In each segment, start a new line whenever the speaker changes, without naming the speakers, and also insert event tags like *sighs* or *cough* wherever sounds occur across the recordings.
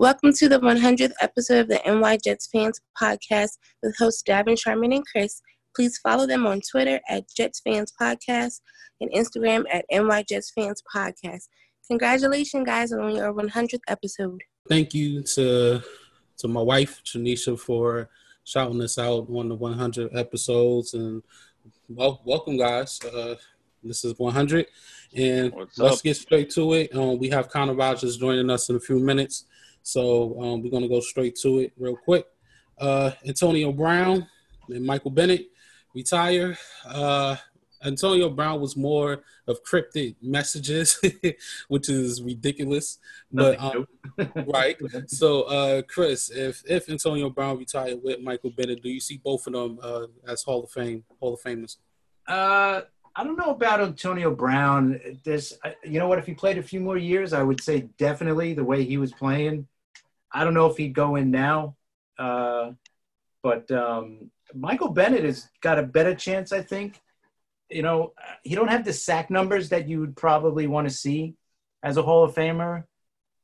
Welcome to the 100th episode of the NY Jets Fans Podcast with hosts Davin Sharman and Chris. Please follow them on Twitter at Jets Fans Podcast and Instagram at NY Jets Fans Podcast. Congratulations, guys, on your 100th episode.
Thank you to to my wife Janisha for shouting us out on the 100 episodes and well, welcome, guys. Uh, this is 100, and What's let's up? get straight to it. Um, we have Connor Rogers joining us in a few minutes, so um, we're gonna go straight to it real quick. Uh, Antonio Brown and Michael Bennett retire. Uh, Antonio Brown was more of cryptic messages, *laughs* which is ridiculous. But um, *laughs* right. So, uh, Chris, if if Antonio Brown retired with Michael Bennett, do you see both of them uh, as Hall of Fame Hall of Famers?
Uh, I don't know about Antonio Brown. This, you know what? If he played a few more years, I would say definitely the way he was playing. I don't know if he'd go in now, uh, but um, Michael Bennett has got a better chance, I think. You know, he don't have the sack numbers that you would probably want to see as a Hall of Famer,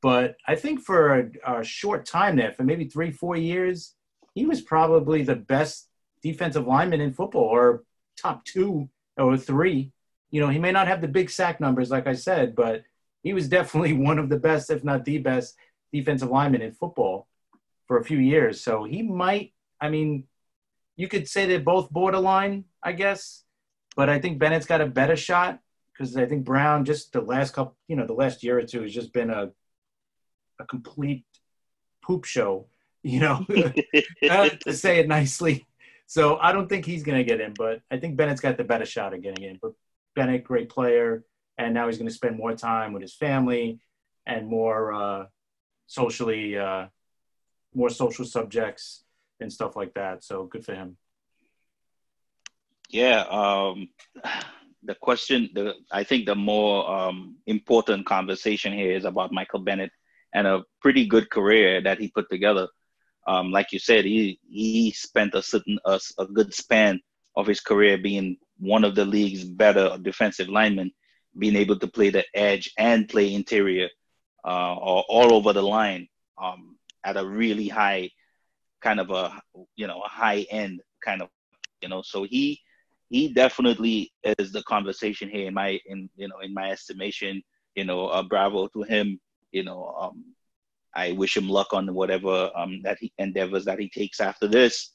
but I think for a, a short time there, for maybe three, four years, he was probably the best defensive lineman in football, or top two or three. You know, he may not have the big sack numbers, like I said, but he was definitely *laughs* one of the best, if not the best, defensive lineman in football for a few years. So he might, I mean, you could say they're both borderline, I guess, but I think Bennett's got a better shot because I think Brown just the last couple, you know, the last year or two has just been a a complete poop show, *laughs* you know, *laughs* to say it nicely. So I don't think he's going to get in, but I think Bennett's got the better shot of getting in. But Bennett, great player, and now he's going to spend more time with his family and more uh, socially, uh, more social subjects and stuff like that. So good for him.
Yeah, um, the question, the I think the more um, important conversation here is about Michael Bennett and a pretty good career that he put together um, like you said, he he spent a certain a, a, good span of his career being one of the league's better defensive linemen, being able to play the edge and play interior, uh, or all over the line um, at a really high kind of a you know a high end kind of you know. So he he definitely is the conversation here in my in you know in my estimation. You know, uh, bravo to him. You know, um, I wish him luck on whatever um, that he endeavors that he takes after this.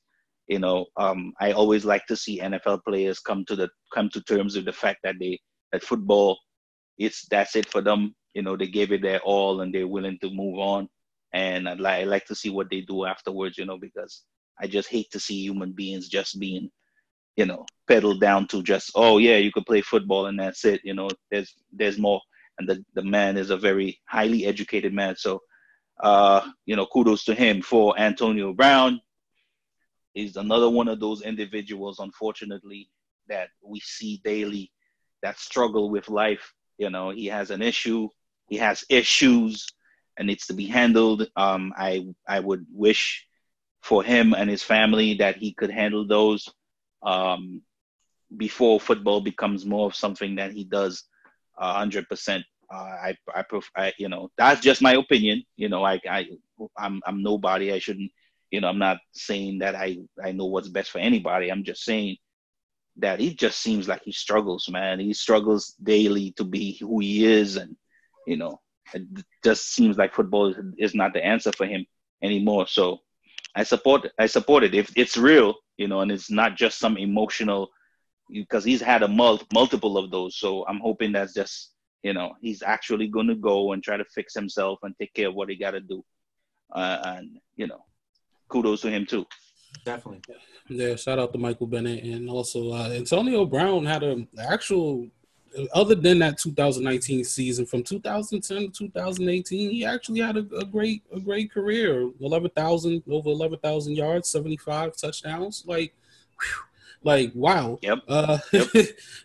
You know, um, I always like to see NFL players come to the come to terms with the fact that they that football, it's that's it for them. You know, they gave it their all and they're willing to move on. And I like I like to see what they do afterwards. You know, because I just hate to see human beings just being, you know, pedaled down to just oh yeah, you could play football and that's it. You know, there's there's more. And the the man is a very highly educated man, so uh, you know, kudos to him for Antonio Brown. He's another one of those individuals, unfortunately, that we see daily that struggle with life. You know, he has an issue, he has issues, and needs to be handled. Um, I I would wish for him and his family that he could handle those um, before football becomes more of something that he does hundred percent uh, I, I, pref- I, you know, that's just my opinion. You know, I, I, I'm, I'm nobody. I shouldn't, you know, I'm not saying that I, I know what's best for anybody. I'm just saying that he just seems like he struggles, man. He struggles daily to be who he is, and you know, it just seems like football is not the answer for him anymore. So, I support, I support it if it's real, you know, and it's not just some emotional, because he's had a mul- multiple of those. So I'm hoping that's just you know he's actually going to go and try to fix himself and take care of what he got to do uh, and you know kudos to him too
definitely
yeah shout out to michael bennett and also uh, antonio brown had an actual other than that 2019 season from 2010 to 2018 he actually had a, a great a great career 11,000 over 11,000 yards 75 touchdowns like whew, like, wow.
Yep.
Uh, *laughs* yep.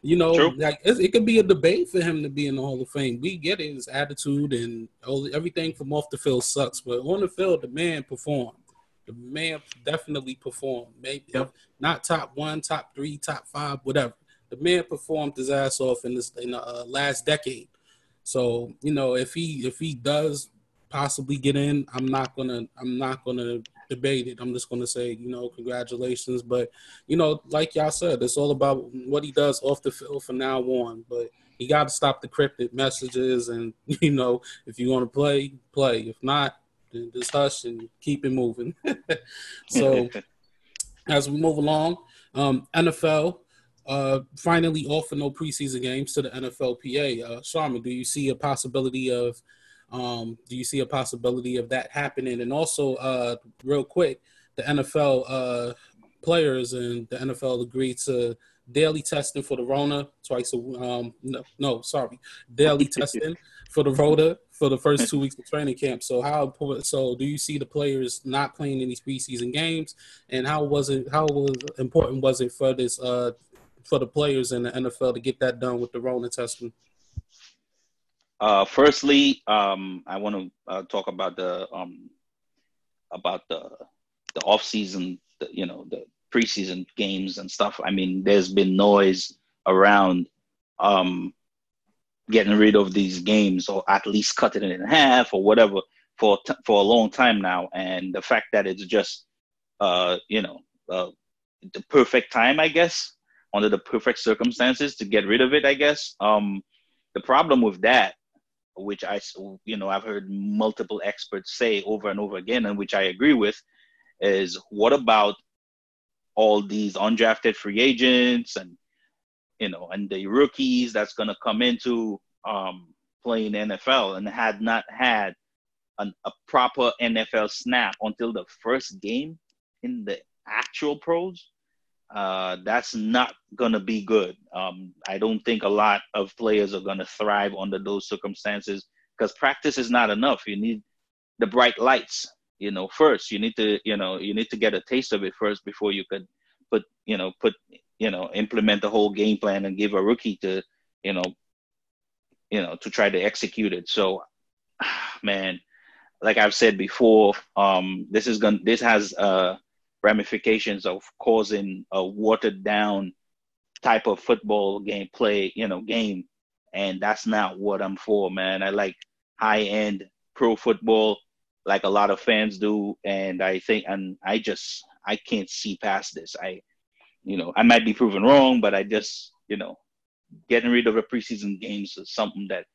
you know, True. like it, it, could be a debate for him to be in the Hall of Fame. We get it, his attitude and all, everything from off the field sucks, but on the field, the man performed. The man definitely performed. Maybe yep. not top one, top three, top five, whatever. The man performed his ass off in this in the uh, last decade. So you know, if he if he does possibly get in, I'm not gonna I'm not gonna debate it. I'm just gonna say, you know, congratulations. But you know, like y'all said, it's all about what he does off the field from now on. But you got to stop the cryptic messages, and *laughs* you know, if you want to play, play. If not, then just hush and keep it moving. *laughs* so, *laughs* as we move along, um, NFL uh, finally offer no preseason games to the NFLPA. Uh, Sharma, do you see a possibility of um, do you see a possibility of that happening? And also, uh, real quick, the NFL uh, players and the NFL agreed to daily testing for the Rona twice a um, no, no sorry daily *laughs* testing for the Rona for the first two weeks of training camp. So how important? So do you see the players not playing in these preseason games? And how was it? How was important was it for this uh, for the players in the NFL to get that done with the Rona testing?
Uh, firstly, um, I want to uh, talk about the um, about the the off season, the, you know, the preseason games and stuff. I mean, there's been noise around um, getting rid of these games, or at least cutting it in half, or whatever, for t- for a long time now. And the fact that it's just, uh, you know, uh, the perfect time, I guess, under the perfect circumstances to get rid of it, I guess. Um, the problem with that which I, you know, I've heard multiple experts say over and over again, and which I agree with, is what about all these undrafted free agents and, you know, and the rookies that's going to come into um, playing NFL and had not had an, a proper NFL snap until the first game in the actual pros uh, that's not going to be good. Um, I don't think a lot of players are going to thrive under those circumstances because practice is not enough. You need the bright lights, you know, first. You need to, you know, you need to get a taste of it first before you could put, you know, put, you know, implement the whole game plan and give a rookie to, you know, you know, to try to execute it. So, *sighs* man, like I've said before, um, this is going to this has uh ramifications of causing a watered down type of football game play, you know, game. And that's not what I'm for, man. I like high end pro football like a lot of fans do. And I think, and I just, I can't see past this. I, you know, I might be proven wrong, but I just, you know, getting rid of the preseason games is something that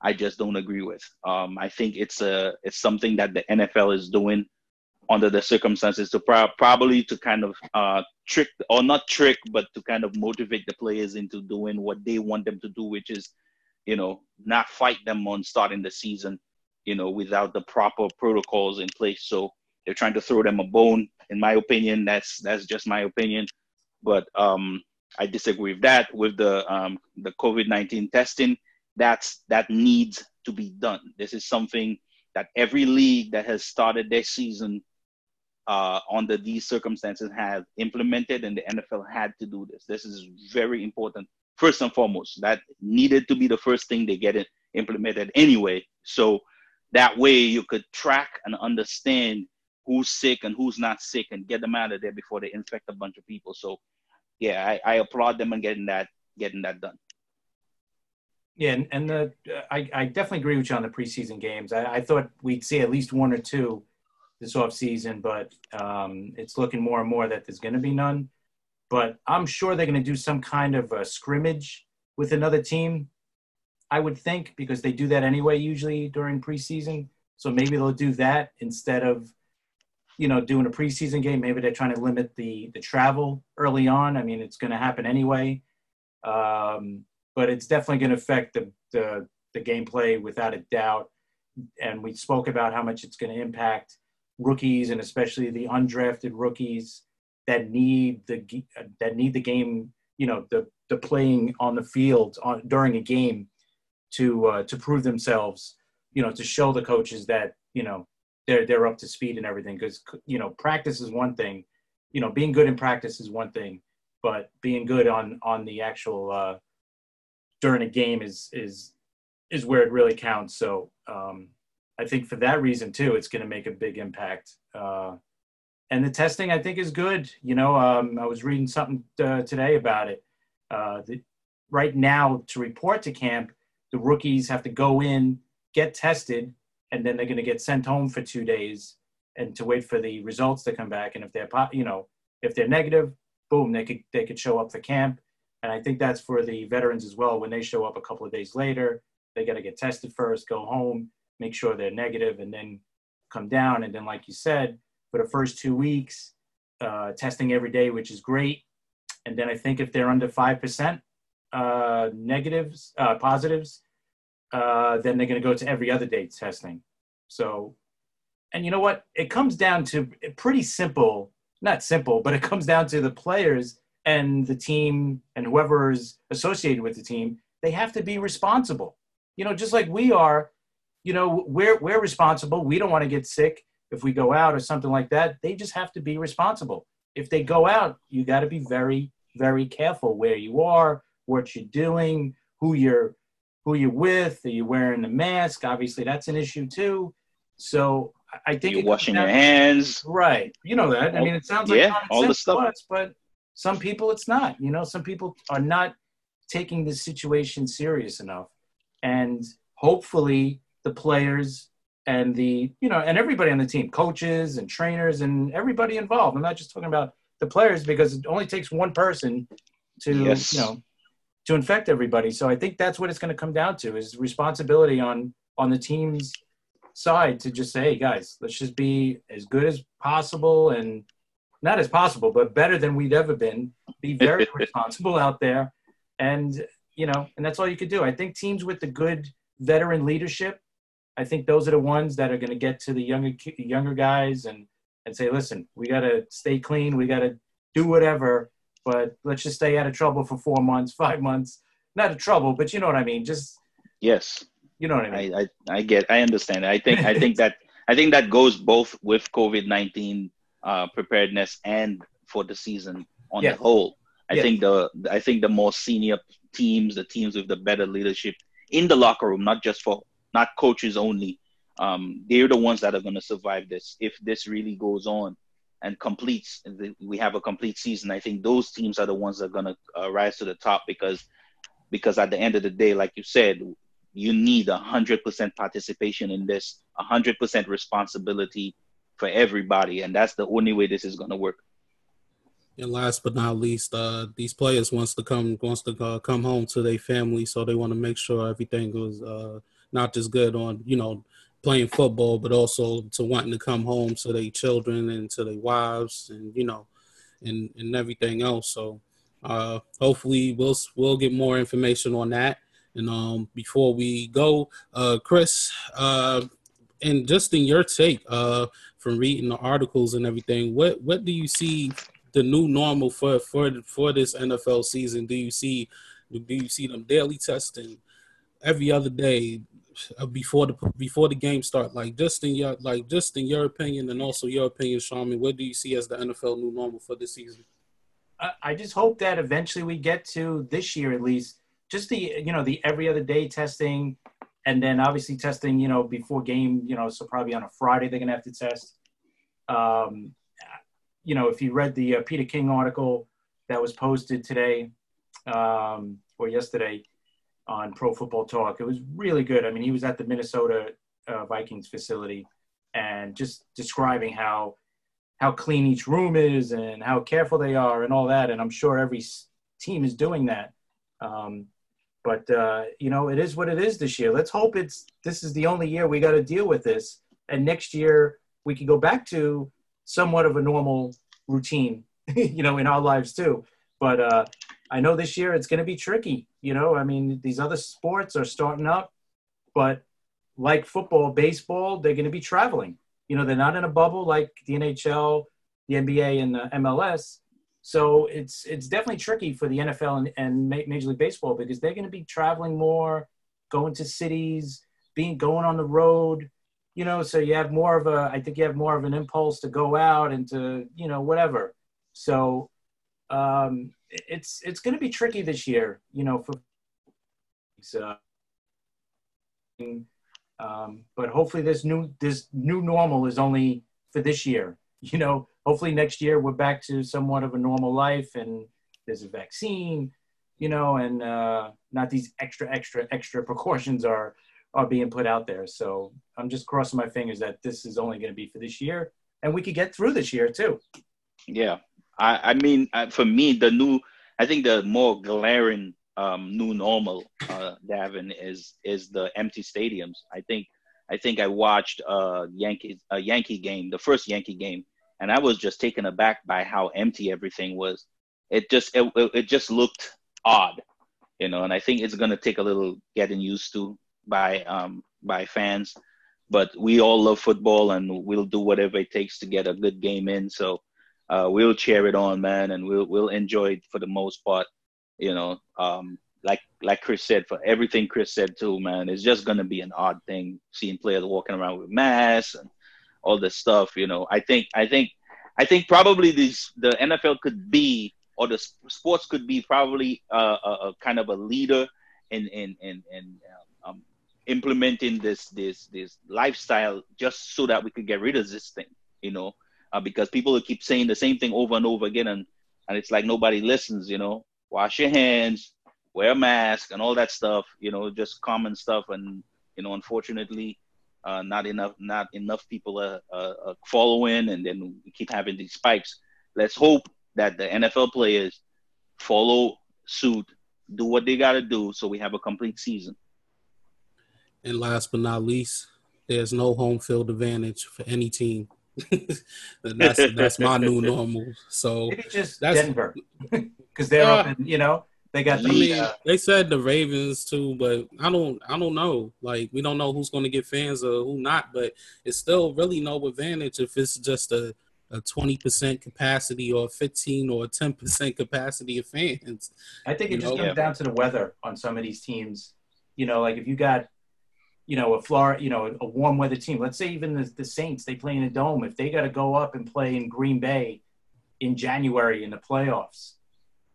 I just don't agree with. Um, I think it's a, it's something that the NFL is doing under the circumstances to pro- probably to kind of uh, trick or not trick but to kind of motivate the players into doing what they want them to do which is you know not fight them on starting the season you know without the proper protocols in place. So they're trying to throw them a bone. In my opinion that's that's just my opinion. But um i disagree with that with the um the covid-19 testing. That's that needs to be done. This is something that every league that has started their season uh, under these circumstances have implemented, and the NFL had to do this. This is very important. First and foremost, that needed to be the first thing they get it implemented anyway. So that way you could track and understand who's sick and who's not sick and get them out of there before they infect a bunch of people. So yeah, I, I applaud them on getting that getting that done.
Yeah, and, and the I, I definitely agree with you on the preseason games. I, I thought we'd see at least one or two this off season, but um, it's looking more and more that there's going to be none. But I'm sure they're going to do some kind of a scrimmage with another team. I would think because they do that anyway, usually during preseason. So maybe they'll do that instead of, you know, doing a preseason game. Maybe they're trying to limit the the travel early on. I mean, it's going to happen anyway. Um, but it's definitely going to affect the, the the gameplay without a doubt. And we spoke about how much it's going to impact rookies and especially the undrafted rookies that need the that need the game, you know, the the playing on the field on during a game to uh, to prove themselves, you know, to show the coaches that you know they're they're up to speed and everything. Because you know, practice is one thing, you know, being good in practice is one thing, but being good on on the actual uh, during a game is is is where it really counts. So um, I think for that reason too, it's going to make a big impact. Uh, and the testing, I think, is good. You know, um, I was reading something uh, today about it. Uh, the, right now, to report to camp, the rookies have to go in, get tested, and then they're going to get sent home for two days and to wait for the results to come back. And if they're, you know, if they're negative, boom, they could they could show up for camp. And I think that's for the veterans as well. When they show up a couple of days later, they got to get tested first, go home, make sure they're negative, and then come down. And then, like you said, for the first two weeks, uh, testing every day, which is great. And then I think if they're under five percent uh, negatives, uh, positives, uh, then they're going to go to every other day testing. So, and you know what? It comes down to pretty simple, not simple, but it comes down to the players and the team and whoever is associated with the team. They have to be responsible. You know, just like we are. You know, we're we're responsible. We don't want to get sick if we go out or something like that. They just have to be responsible. If they go out, you got to be very very careful where you are, what you're doing, who you're who you're with. Are you wearing the mask? Obviously, that's an issue too. So I think
you're washing your hands.
Right. You know that. I mean, it sounds like
yeah, all the stuff.
Us, but some people it's not. You know, some people are not taking the situation serious enough, and hopefully the players and the you know and everybody on the team, coaches and trainers and everybody involved. I'm not just talking about the players because it only takes one person to yes. you know to infect everybody. So I think that's what it's going to come down to is responsibility on on the team's side to just say, hey guys, let's just be as good as possible and not as possible, but better than we've ever been. Be very *laughs* responsible out there, and you know, and that's all you could do. I think teams with the good veteran leadership, I think those are the ones that are going to get to the younger younger guys and and say, listen, we got to stay clean, we got to do whatever but let's just stay out of trouble for four months, *laughs* five months. Not of trouble, but you know what I mean. Just
yes,
you know what I mean.
I I, I get, I understand. I think I think that I think that goes both with COVID nineteen uh, preparedness and for the season on the whole. I yes. think the I think the more senior teams, the teams with the better leadership in the locker room, not just for not coaches only, um, they're the ones that are going to survive this if this really goes on and completes we have a complete season. I think those teams are the ones that are going to uh, rise to the top because because at the end of the day like you said you need hundred percent participation in this hundred percent responsibility for everybody and that's the only way this is going to work.
And last but not least, uh, these players wants to come wants to uh, come home to their family, so they want to make sure everything goes uh, not just good on you know playing football, but also to wanting to come home to their children and to their wives and you know, and and everything else. So uh, hopefully we'll we'll get more information on that. And um, before we go, uh, Chris, uh, and just in your take uh, from reading the articles and everything, what what do you see the new normal for for for this NFL season? Do you see do you see them daily testing every other day? Uh, before the before the game start? Like just in your like just in your opinion and also your opinion, Sharman, what do you see as the NFL new normal for this season?
I just hope that eventually we get to this year at least just the you know the every other day testing and then obviously testing you know before game you know so probably on a friday they're gonna have to test um, you know if you read the uh, peter king article that was posted today um, or yesterday on Pro Football Talk. It was really good. I mean, he was at the Minnesota uh, Vikings facility and just describing how how clean each room is and how careful they are and all that. And I'm sure every team is doing that. Um, but uh, you know, it is what it is this year. Let's hope it's this is the only year we got to deal with this, and next year we can go back to somewhat of a normal routine, *laughs* you know, in our lives too. But uh, I know this year it's going to be tricky. You know, I mean, these other sports are starting up, but like football, baseball, they're going to be traveling. You know, they're not in a bubble like the NHL, the NBA, and the MLS. So it's it's definitely tricky for the NFL and, and Major League Baseball because they're going to be traveling more, going to cities, being going on the road. You know, so you have more of a. I think you have more of an impulse to go out and to you know whatever. So um, it's it's going to be tricky this year, you know. For so, um, but hopefully this new this new normal is only for this year. *laughs* You know, hopefully next year we're back to somewhat of a normal life, and there's a vaccine. You know, and uh, not these extra extra extra precautions are are being put out there. So I'm just crossing my fingers that this is only going to be for this year, and we could get through this year too.
Yeah, I, I mean, for me, the new, I think the more glaring um, new normal, uh, Davin, is is the empty stadiums. I think I think I watched a Yankee a Yankee game, the first Yankee game, and I was just taken aback by how empty everything was. It just it, it just looked odd, you know. And I think it's gonna take a little getting used to by um, by fans. But we all love football, and we'll do whatever it takes to get a good game in. So uh, we'll cheer it on, man, and we'll we'll enjoy it for the most part. You know, um, like like Chris said, for everything Chris said too, man, it's just gonna be an odd thing seeing players walking around with masks and all this stuff. You know, I think I think I think probably these the NFL could be or the sports could be probably uh, a, a, kind of a leader in in in, in um, implementing this this this lifestyle just so that we could get rid of this thing. You know, uh, because people keep saying the same thing over and over again, and and it's like nobody listens. You know, wash your hands, wear a mask, and all that stuff. You know, just common stuff, and you know, unfortunately, uh, not enough not enough people are, are, following, and then we keep having these spikes. Let's hope that the NFL players follow suit, do what they got to do, so we have a complete season.
And last but not least, there's no home field advantage for any team. That's that's my new *laughs* normal. So
maybe just that's, Denver *laughs* because they're uh, up in, you know they got the. I
mean, uh, they said the Ravens too, but I don't I don't know. Like we don't know who's going to get fans or who not. But it's still really no advantage if it's just a a 20% capacity or 15 or 10% capacity of fans.
I think it just know? comes down to the weather on some of these teams. You know, like if you got you know, a Florida, you know, a warm weather team. Let's say even the, the Saints, they play in a dome. If they got to go up and play in Green Bay in January in the playoffs,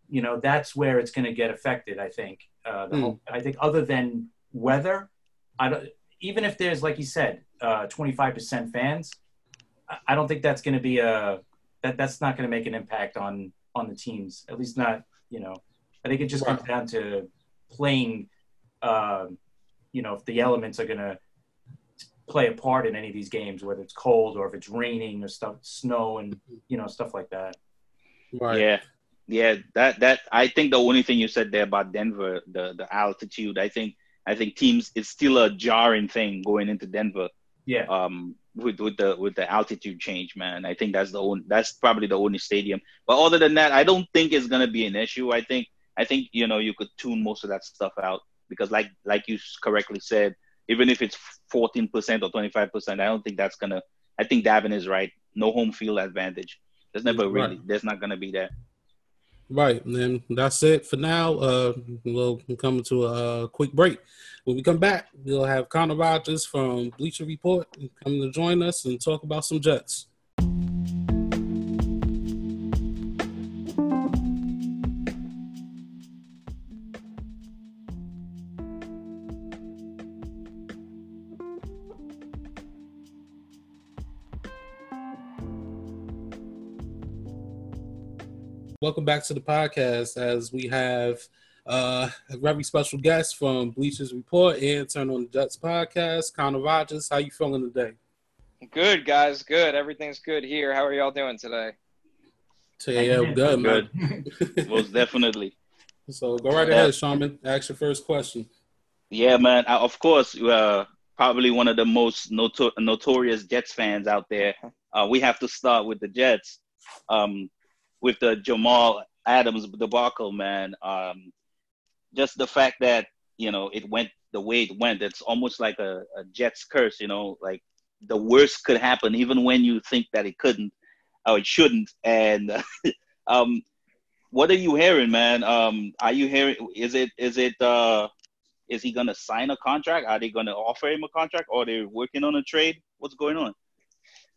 you know, that's where it's going to get affected. I think. Uh, the mm. whole, I think other than weather, I don't. Even if there's, like you said, uh, 25% fans, I don't think that's going to be a that that's not going to make an impact on on the teams. At least not, you know. I think it just wow. comes down to playing. Uh, you know if the elements are going to play a part in any of these games, whether it's cold or if it's raining or stuff, snow and you know stuff like that.
Right. Yeah, yeah. That that I think the only thing you said there about Denver, the the altitude. I think I think teams it's still a jarring thing going into Denver.
Yeah.
Um. With, with the with the altitude change, man, I think that's the only that's probably the only stadium. But other than that, I don't think it's gonna be an issue. I think I think you know you could tune most of that stuff out because like like you correctly said, even if it's 14% or 25%, I don't think that's gonna. I think Davin is right. No home field advantage. There's never really. Right. There's not gonna be that.
Right, and then that's it for now. Uh, we'll come to a quick break. When we come back, we'll have Connor Rogers from Bleacher Report come to join us and talk about some Jets. Welcome back to the podcast as we have uh, a very special guest from Bleachers Report and Turn on the Jets podcast, Connor Rogers. How you feeling today?
Good, guys. Good. Everything's good here. How are y'all doing today?
Yeah, we're good,
man. Good. *laughs* Most definitely.
So go right ahead, Shaman. Ask your first question.
Yeah, man. I, of course, uh, probably one of the most notor- notorious Jets fans out there. *laughs* Uh, we have to start with the Jets. Um, with the Jamal Adams debacle, man. Um, just the fact that you know it went the way it went, it's almost like a, a Jets curse. You know, like the worst could happen even when you think that it couldn't or it shouldn't. And *laughs* um, what are you hearing, man? Um, are you hearing? Is it is it uh, is he gonna sign a contract? Are they gonna offer him a contract, or are they working on a trade? What's going on?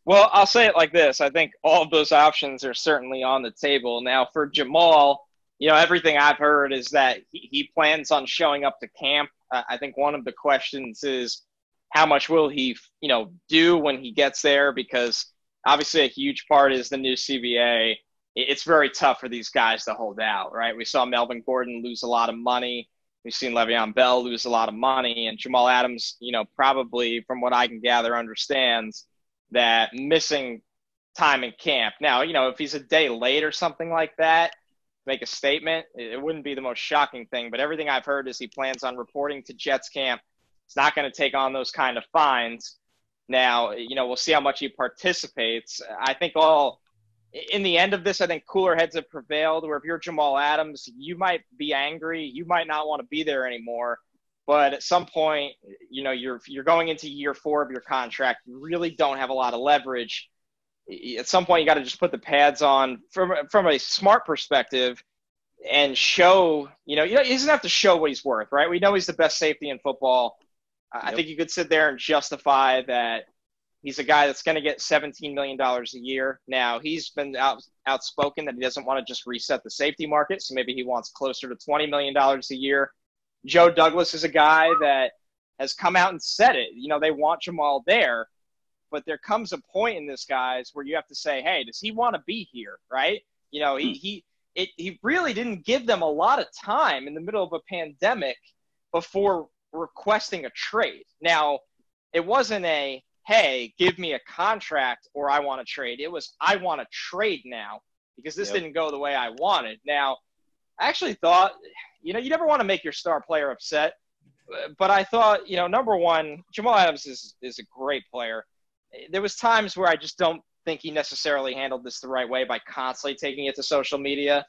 Well, I'll say it like this. I think all of those options are certainly on the table. Now, for Jamal, you know, everything I've heard is that he, he plans on showing up to camp. Uh, I think one of the questions is how much will he, you know, do when he gets there? Because obviously a huge part is the new CBA. It's very tough for these guys to hold out, right? We saw Melvin Gordon lose a lot of money We've seen Le'Veon Bell lose a lot of money, and Jamal Adams, you know, probably from what I can gather, understands that missing time in camp. Now, you know, if he's a day late or something like that, make a statement, it wouldn't be the most shocking thing. But everything I've heard is he plans on reporting to Jets camp. It's not going to take on those kind of fines. Now, you know, we'll see how much he participates. I think all in the end of this, I think cooler heads have prevailed. Where if you're Jamal Adams, you might be angry, you might not want to be there anymore. But at some point, you know, you're you're going into year four of your contract. You really don't have a lot of leverage at some point you got to just put the pads on from from a smart perspective and show you know you know, he doesn't have to show what he's worth right we know he's the best safety in football yep. i think you could sit there and justify that he's a guy that's going to get 17 million dollars a year now he's been out, outspoken that he doesn't want to just reset the safety market so maybe he wants closer to 20 million dollars a year joe douglas is a guy that has come out and said it you know they want jamal there but there comes a point in this guys where you have to say, hey, does he want to be here? Right? You know, he hmm. he it, he really didn't give them a lot of time in the middle of a pandemic before requesting a trade. Now, it wasn't a hey, give me a contract or I want to trade. It was I want to trade now because this yep. didn't go the way I wanted. Now, I actually thought, you know, you never want to make your star player upset, but I thought, you know, number one, Jamal Adams is is a great player there was times where I just don't think he necessarily handled this the right way by constantly taking it to social media.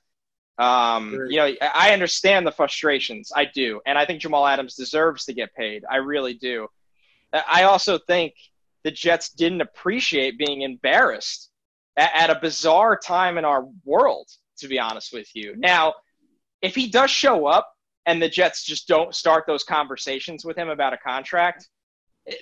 Um, sure. You know, I understand the frustrations. I do, and I think Jamal Adams deserves to get paid. I really do. I also think the Jets didn't appreciate being embarrassed at, at a bizarre time in our world. To be honest with you, now if he does show up and the Jets just don't start those conversations with him about a contract,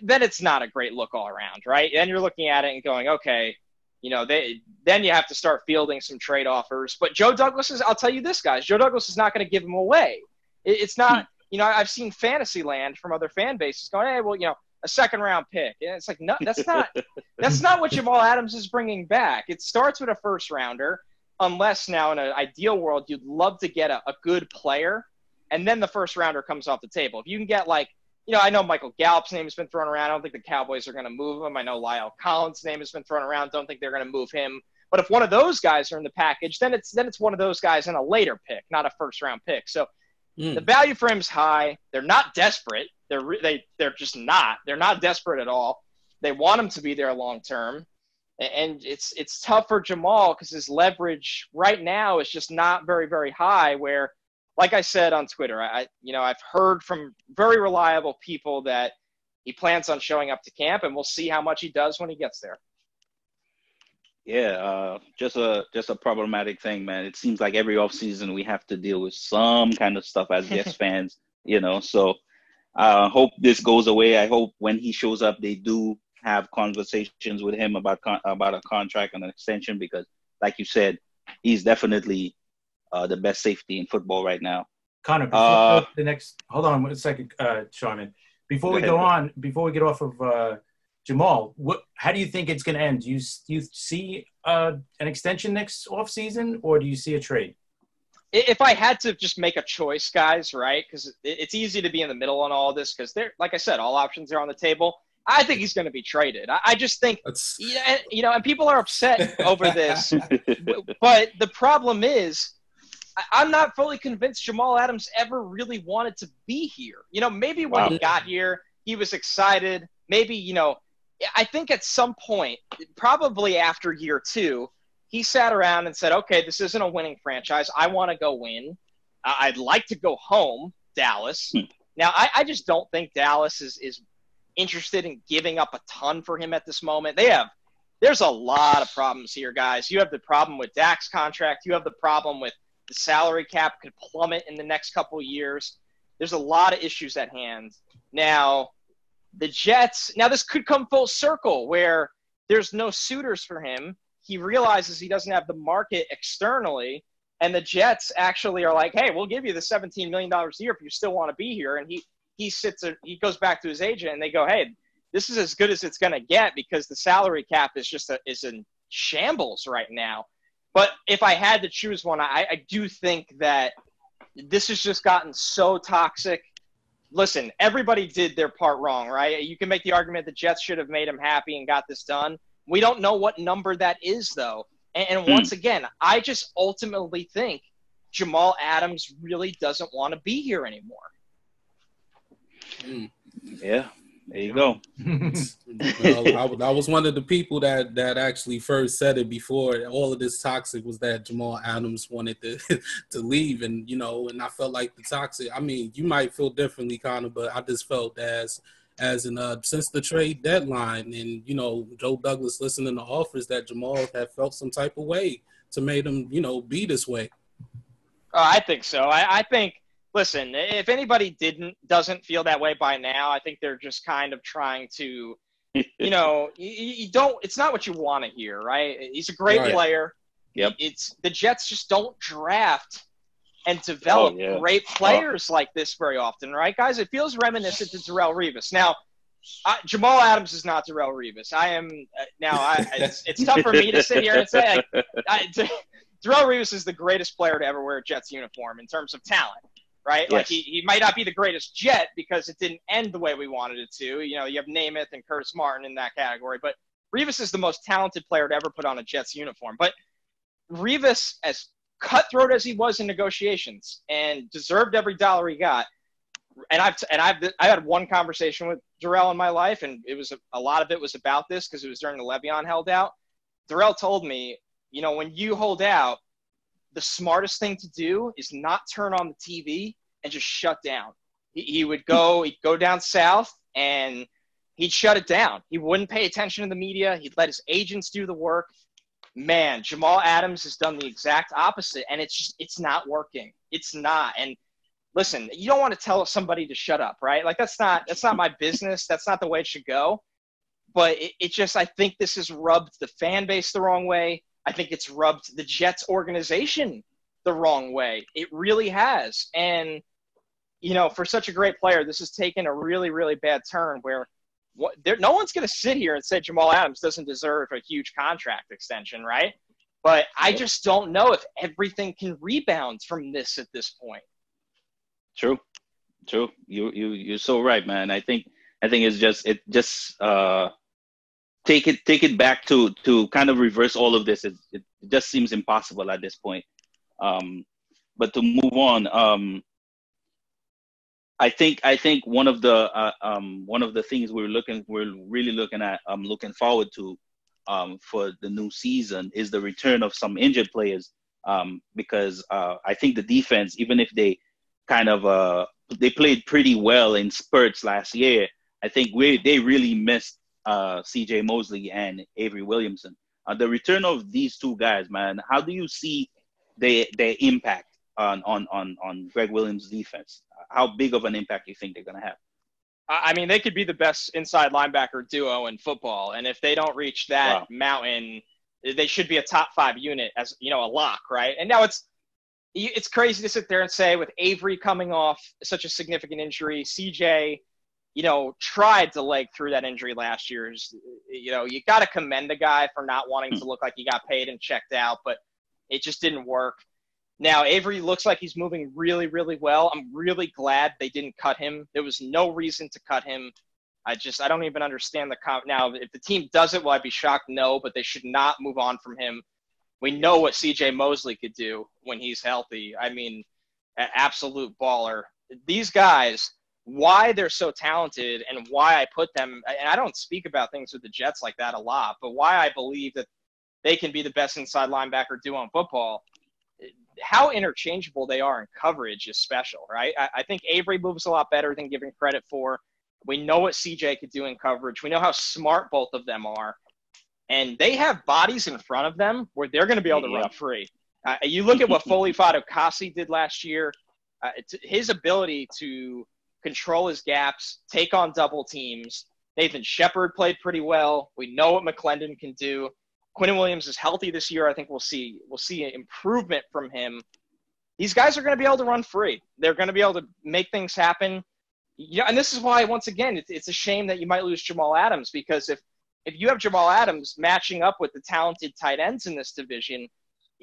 then it's not a great look all around, right? And you're looking at it and going, okay, you know, they then you have to start fielding some trade offers. But Joe Douglas is, I'll tell you this, guys, Joe Douglas is not going to give him away. It, it's not, hmm. you know, I've seen Fantasyland from other fan bases going, hey, well, you know, a second round pick. And it's like, no, that's not, *laughs* that's not what Jamal Adams is bringing back. It starts with a first rounder, unless now in an ideal world, you'd love to get a, a good player. And then the first rounder comes off the table. If you can get like you know, I know Michael Gallup's name has been thrown around. I don't think the Cowboys are going to move him. I know Lyle Collins' name has been thrown around. Don't think they're going to move him. But if one of those guys are in the package, then it's then it's one of those guys in a later pick, not a first round pick. So mm. the value for him is high. They're not desperate. They're they they're just not. They're not desperate at all. They want him to be there long term, and it's it's tough for Jamal because his leverage right now is just not very very high. Where like I said on Twitter, I you know I've heard from very reliable people that he plans on showing up to camp, and we'll see how much he does when he gets there.
Yeah, uh, just a just a problematic thing, man. It seems like every off season we have to deal with some kind of stuff as Jets *laughs* fans, you know. So I uh, hope this goes away. I hope when he shows up, they do have conversations with him about con- about a contract and an extension because, like you said, he's definitely uh, the best safety in football right now.
Connor, uh, the next, hold on one second, uh, Sharman. Before go we ahead, go on, before we get off of uh, Jamal, what? How do you think it's going to end? Do you do you see uh, an extension next off season, or do you see a trade?
If I had to just make a choice, guys, right? Because it's easy to be in the middle on all this. Because they're, like I said, all options are on the table. I think he's going to be traded. I, just think, yeah, you know, and people are upset *laughs* over this. but the problem is, I'm not fully convinced Jamal Adams ever really wanted to be here. You know, maybe when wow. he got here, he was excited. Maybe, you know, I think at some point, probably after year two, he sat around and said, okay, this isn't a winning franchise. I want to go win. Uh, I'd like to go home, Dallas. Hmm. Now, I, I just don't think Dallas is, is interested in giving up a ton for him at this moment. They have there's a lot of problems here, guys. You have the problem with Dak's contract. You have the problem with the salary cap could plummet in the next couple years. There's a lot of issues at hand. Now, the Jets, now this could come full circle where there's no suitors for him. He realizes he doesn't have the market externally. And the Jets actually are like, hey, we'll give you the $17 million a year if you still want to be here. And he, he sits, he goes back to his agent and they go, hey, this is as good as it's going to get because the salary cap is just a, is in shambles right now. But if I had to choose one, I, I do think that this has just gotten so toxic. Listen, everybody did their part wrong, right? You can make the argument the Jets should have made him happy and got this done. We don't know what number that is, though. And, and hmm. once again, I just ultimately think Jamal Adams really doesn't want to be here anymore.
Mm. Yeah, there you go.
well, *laughs* I, I, was one of the people that that actually first said it before all of this toxic was that Jamal Adams wanted to *laughs* to leave, and you know, and I felt like the toxic. I mean, you might feel differently, Connor, but I just felt as as in uh, since the trade deadline, and you know, Joe Douglas listening to offers that Jamal had felt some type of way to make him, you know, be this way.
Oh, I think so. I, I think listen, if anybody didn't doesn't feel that way by now, I think they're just kind of trying to, you know, *laughs* you, you don't. It's not what you want to hear, right? He's a great right. player.
Yep.
It's the Jets just don't draft and develop oh, yeah. great players oh. like this very often, right, guys? It feels reminiscent to Darrelle Revis. Now, I, Jamal Adams is not Darrelle Revis. I am uh, now. I, it's, it's tough for me to sit here and say like, I, *laughs* Darrelle Revis is the greatest player to ever wear a Jets uniform in terms of talent right? Yes. Like he, he might not be the greatest Jet because it didn't end the way we wanted it to. You know, you have Namath and Curtis Martin in that category, but Revis is the most talented player to ever put on a Jets uniform. But Revis, as cutthroat as he was in negotiations and deserved every dollar he got, and I've and I've I had one conversation with Darrelle in my life, and it was a, a lot of it was about this because it was during the Le'Veon held out. Darrelle told me, you know, when you hold out, the smartest thing to do is not turn on the TV and just shut down. He, he would go, he'd go down south and he'd shut it down. He wouldn't pay attention to the media. He'd let his agents do the work. Man, Jamal Adams has done the exact opposite, and it's just it's not working. It's not. And listen, you don't want to tell somebody to shut up, right? Like that's not that's not my business. That's not the way it should go. But it, it just I think this has rubbed the fan base the wrong way. I think it's rubbed the Jets organization the wrong way. It really has. And, you know, for such a great player, this has taken a really, really bad turn where what, there, no one's going to sit here and say Jamal Adams doesn't deserve a huge contract extension, right? But I just don't know if everything can rebound from this at this point.
True, true. You you you're so right, man. I think I think it's just it just uh take it take it back to to kind of reverse all of this. It, it just seems impossible at this point. Um, but to move on, um, I think I think one of the uh, um, one of the things we're looking we're really looking at um, looking forward to um, for the new season is the return of some injured players um, because uh, I think the defense even if they kind of uh, they played pretty well in spurts last year I think we they really missed uh, C.J. Mosley and Avery Williamson. Uh, the return of these two guys, man, how do you see their their impact on on on on Gregg Williams' defense? How big of an impact do you think they're gonna have?
I mean, they could be the best inside linebacker duo in football, and if they don't reach that wow. mountain, they should be a top five unit as you know a lock, right? And now it's it's crazy to sit there and say with Avery coming off such a significant injury, CJ you know, tried to leg through that injury last year. You know, you got to commend the guy for not wanting to hmm. look like he got paid and checked out, but it just didn't work. Now, Avery looks like he's moving really, really well. I'm really glad they didn't cut him. There was no reason to cut him. I just, I don't even understand the comp. Now, if the team does it, will I be shocked? No, but they should not move on from him. We know what CJ Mosley could do when he's healthy. I mean, an absolute baller. These guys, why they're so talented and why I put them and I don't speak about things with the Jets like that a lot, but why I believe that they can be the best inside linebacker duo in football. How interchangeable they are in coverage is special, right? I, I think Avery moves a lot better than giving credit for. We know what CJ could do in coverage. We know how smart both of them are. And they have bodies in front of them where they're going to be able to yeah. run free. Uh, you look at what *laughs* Foley Fatukasi did last year. Uh, his ability to control his gaps, take on double teams. Nathan Shepherd played pretty well. We know what McLendon can do. Quinnen Williams is healthy this year. I think we'll see we'll see improvement from him. These guys are going to be able to run free. They're going to be able to make things happen. Yeah, and this is why once again it's, it's a shame that you might lose Jamal Adams because if if you have Jamal Adams matching up with the talented tight ends in this division,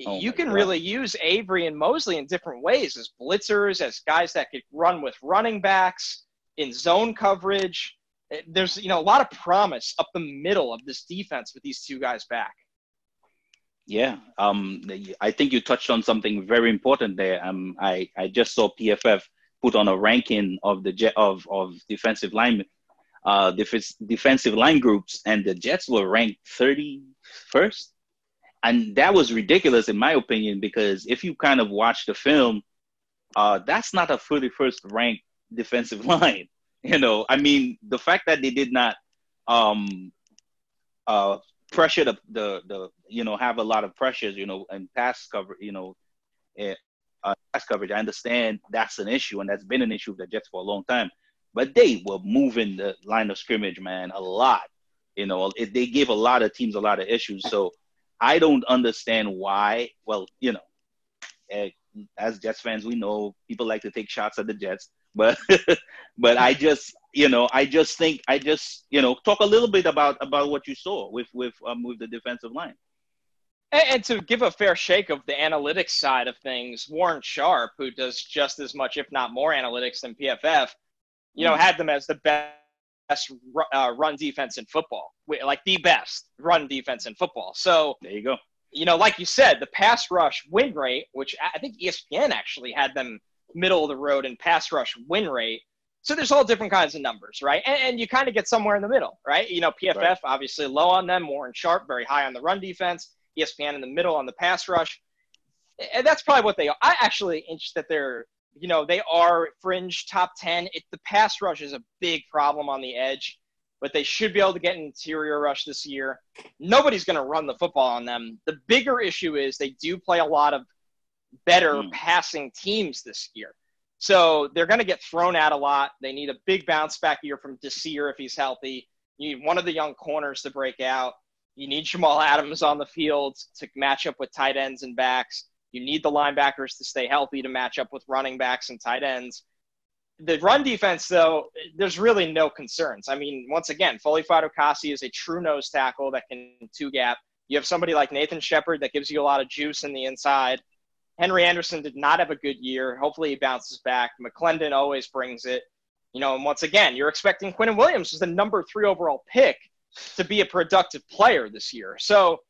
Oh
you can
God.
really use Avery and Mosley in different ways as blitzers, as guys that could run with running backs in zone coverage. Eh, There's you know a lot of promise up the middle of this defense with these two guys back.
Yeah, um, I think you touched on something very important there. Um, I, I just saw PFF put on a ranking of the jet of, of defensive linemen, uh, defensive line groups, and the Jets were ranked 31st. And that was ridiculous, in my opinion, because if you kind of watch the film, uh, that's not a 31st ranked *laughs* defensive line. *laughs* You know, I mean, the fact that they did not um, uh, pressure the, the the you know have a lot of pressures you know and pass cover you know eh, uh, pass coverage. I understand that's an issue and that's been an issue with the Jets for a long time, but they were moving the line of scrimmage, man, a lot. You know, it, they gave a lot of teams a lot of issues. So I don't understand why. Well, you know, eh, as Jets fans, we know people like to take shots at the Jets, but *laughs* but I just you know I just think I just you know talk a little bit about about what you saw with with um, with the defensive line.
And, and to give a fair shake of the analytics side of things, Warren Sharp, who does just as much, if not more, analytics than PFF, you know,
Mm.
had them as the best ru- uh, run defense in football, like the best run defense in football. So,
There you go.
you know, like you said, the pass rush win rate, which I think ESPN actually had them middle of the road in pass rush win rate. So there's all different kinds of numbers, right? And, and you kind of get somewhere in the middle, right? You know, PFF
Right.
obviously low on them, Warren Sharp very high on the run defense, ESPN in the middle on the pass rush. And that's probably what they are. I actually inch that they're, you know, they are fringe top 10. It, the pass rush is a big problem on the edge, but they should be able to get an interior rush this year. Nobody's going to run the football on them. The bigger issue is they do play a lot of better
Mm.
passing teams this year. So they're going to get thrown out a lot. They need a big bounce back year from Desir if he's healthy. You need one of the young corners to break out. You need Jamal Adams on the field to match up with tight ends and backs. You need the linebackers to stay healthy to match up with running backs and tight ends. The run defense, though, there's really no concerns. I mean, once again, Foley Fatukasi is a true nose tackle that can two gap. You have somebody like Nathan Shepherd that gives you a lot of juice in the inside. Henry Anderson did not have a good year. Hopefully he bounces back. McLendon always brings it. You know, and once again, you're expecting Quinnen Williams, who's the number three overall pick, to be a productive player this year. So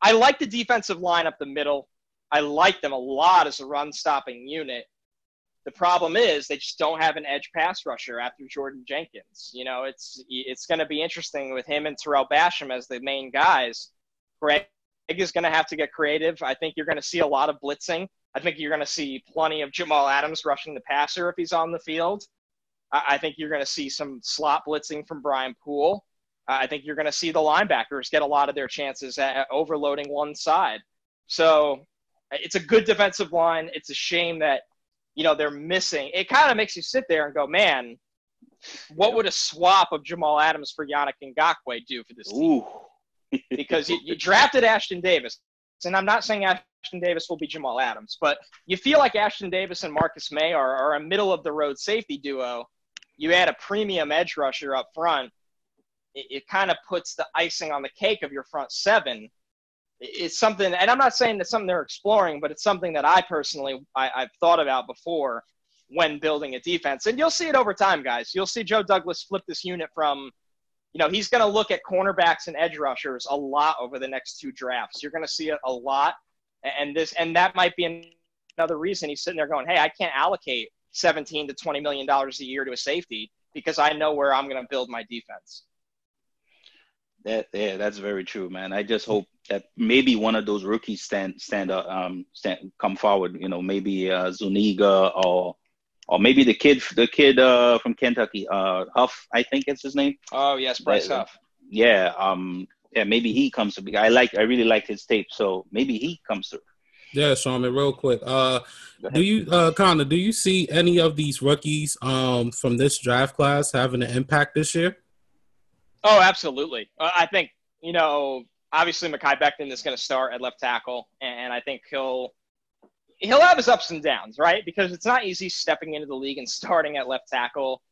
I like the defensive line up the middle. I like them a lot as a run stopping unit. The problem is they just don't have an edge pass rusher after Jordan Jenkins. You know, it's it's going to be interesting with him and Tarell Basham as the main guys. Greg is going to have to get creative. I think you're going to see a lot of blitzing. I think you're going to see plenty of Jamal Adams rushing the passer if he's on the field. I think you're going to see some slot blitzing from Brian Poole. I think you're going to see the linebackers get a lot of their chances at overloading one side. So it's a good defensive line. It's a shame that you know they're missing. It kind of makes you sit there and go, man, what would a swap of Jamal Adams for Yannick Ngakoue do for this team?
Ooh, *laughs*
because you, you drafted Ashtyn Davis. And I'm not saying Ashtyn Davis will be Jamal Adams, but you feel like Ashtyn Davis and Marcus Maye are, are a middle of the road safety duo. You add a premium edge rusher up front, it, it kind of puts the icing on the cake of your front seven. It- It's something, and I'm not saying that's something they're exploring, but it's something that I personally I, I've thought about before when building a defense. And you'll see it over time, guys. You'll see Joe Douglas flip this unit from you know, he's going to look at cornerbacks and edge rushers a lot over the next two drafts. You're going to see it a lot, and this and that might be another reason he's sitting there going, "Hey, I can't allocate 17 to 20 million dollars a year to a safety because I know where I'm going to build my defense."
That yeah, that's very true, man. I just hope that maybe one of those rookies stand stand up, um, stand come forward. You know, maybe uh, Zuniga or or maybe the kid the kid uh from Kentucky, uh, Huff, I think it's his name.
Oh yes, Bryce
Right.
Huff.
Yeah, um, yeah, maybe he comes to. I like, I really like his tape, so maybe he comes through.
Yeah, Sharman, real quick. Uh, do you, uh, Connor, do you see any of these rookies um, from this draft class having an impact this year?
Oh, absolutely. Uh, I think you know, obviously, Mekhi Becton is going to start at left tackle, and I think he'll he'll have his ups and downs, right? Because it's not easy stepping into the league and *laughs* starting at left tackle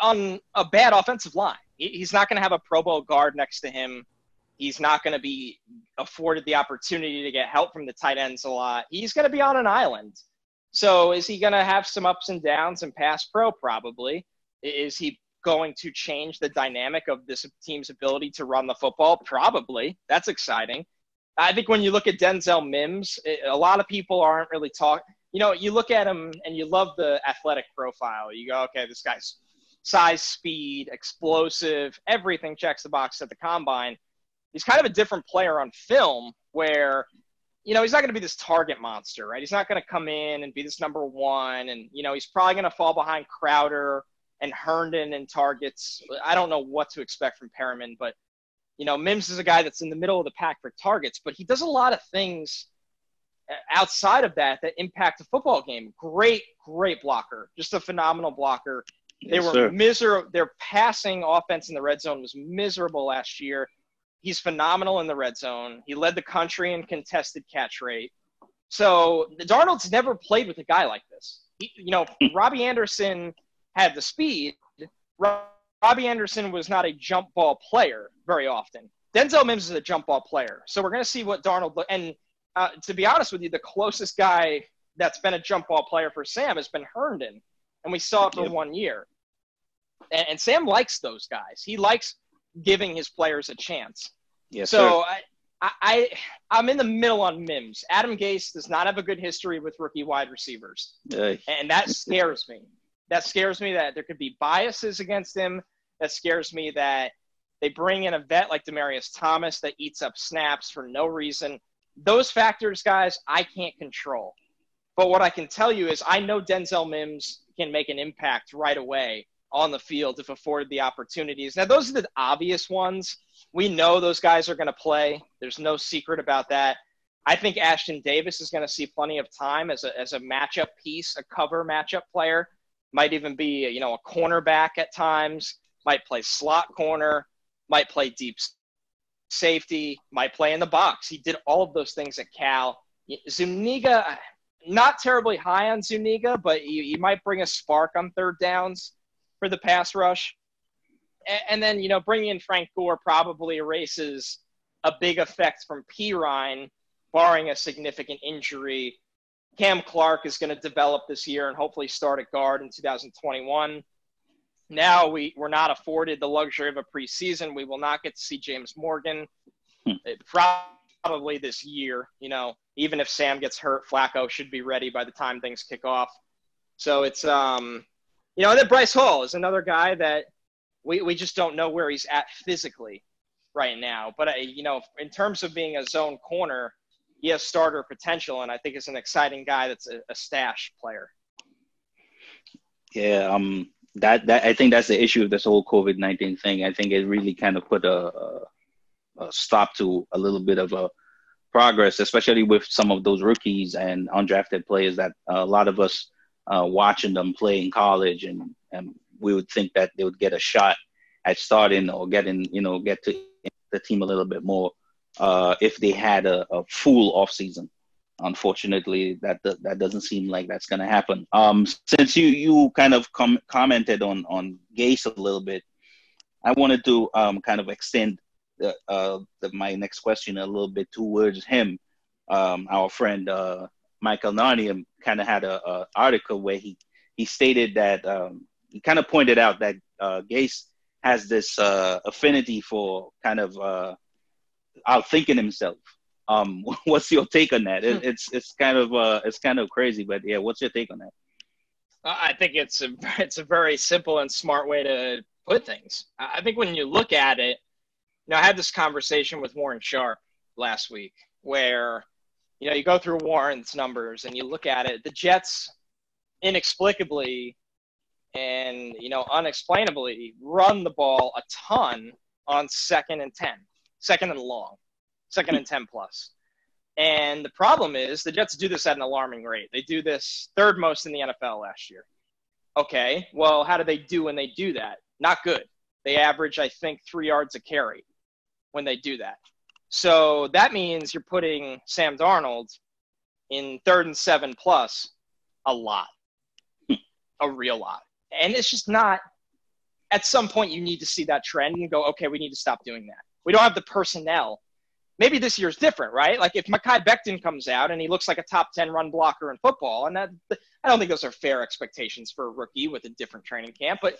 on a bad offensive line. He's not going to have a Pro Bowl guard next to him. He's not going to be afforded the opportunity to get help from the tight ends a lot. He's going to be on an island. So is he going to have some ups and downs and pass pro? Probably. Is he going to change the dynamic of this team's ability to run the football? Probably. That's exciting. I think when you look at Denzel Mims, a lot of people aren't really talking. You know, you look at him and you love the athletic profile. You go, okay, this guy's size, speed, explosive, everything checks the box at the combine. He's kind of a different player on film where, you know, he's not going to be this target monster, right? He's not going to come in and be this number one. And, you know, he's probably going to fall behind Crowder and Herndon and targets. I don't know what to expect from Perriman, but you know, Mims is a guy that's in the middle of the pack for targets, but he does a lot of things uh, outside of that that impact the football game. Great, great blocker, just a phenomenal blocker. They yes, were miserable. Their passing offense in the red zone was miserable last year. He's phenomenal in the red zone. He led the country in contested catch rate. So Darnold's never played with a guy like this. He, you know, *laughs* Robbie Anderson had the speed. Robbie Anderson was not a jump ball player very often. Denzel Mims is a jump ball player. So we're going to see what Darnold and uh, to be honest with you, the closest guy that's been a jump ball player for Sam has been Herndon, and we saw it for one year. And, and, Sam likes those guys. He likes giving his players a chance.
Yes,
so I, I, I, am in the middle on Mims. Adam Gase does not have a good history with rookie wide receivers, and that scares me. That scares me that there could be biases against him. That scares me that they bring in a vet like Demaryius Thomas that eats up snaps for no reason. Those factors, guys, I can't control. But what I can tell you is I know Denzel Mims can make an impact right away on the field if afforded the opportunities. Now, those are the obvious ones. We know those guys are going to play. There's no secret about that. I think Ashtyn Davis is going to see plenty of time as a, as a matchup piece, a cover matchup player might even be you know a cornerback at times, might play slot corner, might play deep safety, might play in the box. He did all of those things at Cal. Zuniga, not terribly high on Zuniga, but he, he might bring a spark on third downs for the pass rush. And, and then, you know, bringing in Frank Gore probably erases a big effect from Perine, barring a significant injury Cam Clark is going to develop this year and hopefully start at guard in 2021. Now we, we're not afforded the luxury of a preseason. We will not get to see James Morgan hmm. probably this year. You know, even if Sam gets hurt, Flacco should be ready by the time things kick off. So it's, um, you know, and then Bryce Hall is another guy that we, we just don't know where he's at physically right now. But, uh, you know, in terms of being a zone corner – he has starter potential, and I think is an exciting guy that's a, a stash player.
Yeah, um, that that I think that's the issue of this whole COVID nineteen thing. I think it really kind of put a, a, a stop to a little bit of a progress, especially with some of those rookies and undrafted players that a lot of us uh, watching them play in college, and and we would think that they would get a shot at starting or getting you know get to the team a little bit more uh, if they had a, a full off season. Unfortunately, that that doesn't seem like that's going to happen. Um, since you you kind of com- commented on on Gase a little bit, I wanted to um, kind of extend the, uh, the, my next question a little bit towards him. Um, our friend uh, Michael Narnium kind of had a, a, article where he he stated that um, he kind of pointed out that uh, Gase has this uh, affinity for kind of uh, outthinking himself. Um, *laughs* what's your take on that? It, hmm. it's it's kind of uh, it's kind of crazy, but yeah, what's your take on that?
I think it's a *laughs* it's a very simple and smart way to put things. I think when you look at it, you know, I had this conversation with Warren Sharp last week where, you know, you go through Warren's numbers and you look at it, the Jets inexplicably and you know unexplainably run the ball a ton on second and ten second and long, second hmm. and 10 plus. And the problem is the Jets do this at an alarming rate. They do this third most in the NFL last year. Okay, well, how do they do when they do that? Not good. They average, I think, three yards a carry when they do that. So that means you're putting Sam Darnold in third and seven plus a lot, a real lot. And it's just not, at some point, you need to see that trend and go, okay, we need to stop doing that We don't have the personnel. Maybe this year's different, right? Like if Mekhi Becton comes out and he looks like a top 10 run blocker in football, and that I don't think those are fair expectations for a rookie with a different training camp, but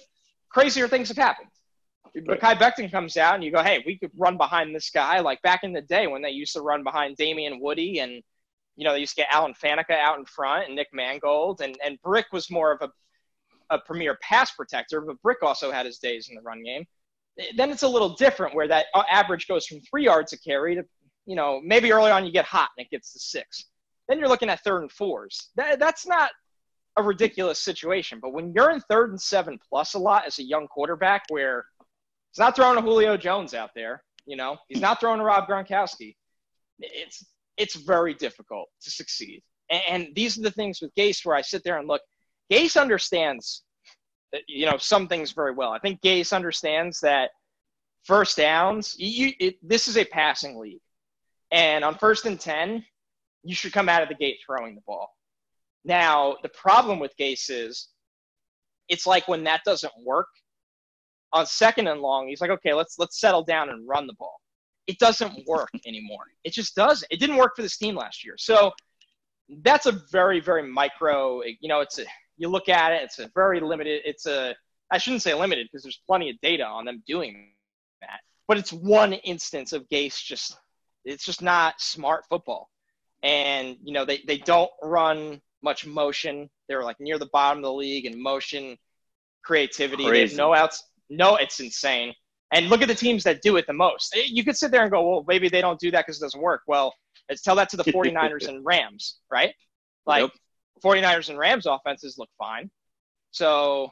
crazier things have happened. Right. Mekhi Becton comes out and you go, hey, we could run behind this guy. Like back in the day when they used to run behind Damien Woody and, you know, they used to get Alan Faneca out in front and Nick Mangold. And, and Brick was more of a, a premier pass protector, but Brick also had his days in the run game. Then it's a little different where that average goes from three yards a carry to, you know, maybe early on you get hot and it gets to six. Then you're looking at third and fours. That, that's not a ridiculous situation. But when you're in third and seven plus a lot as a young quarterback where He's not throwing a Julio Jones out there. You know, he's not throwing a Rob Gronkowski. It's it's very difficult to succeed. And, and these are the things with Gase where I sit there and look. Gase understands, you know, some things very well. I think Gase understands that first downs. You, it, this is a passing league, and on first and ten, you should come out of the gate throwing the ball. Now, the problem with Gase is, it's like when that doesn't work, on second and long, he's like, okay, let's let's settle down and run the ball. It doesn't work *laughs* anymore. It just doesn't. It didn't work for this team last year. So that's a very very micro. You know, it's a you look at it. It's a very limited. It's a I shouldn't say limited because there's plenty of data on them doing that. But it's one instance of Gase just it's just not smart football. And you know they they don't run much motion. They're like near the bottom of the league in motion creativity. Crazy. They have no outs no, it's insane. And look at the teams that do it the most. Eh, you could sit there and go, well, maybe they don't do that because it doesn't work. Well, let's tell that to the *laughs* 49ers and Rams, right? Like yep. 49ers and Rams offenses look fine. So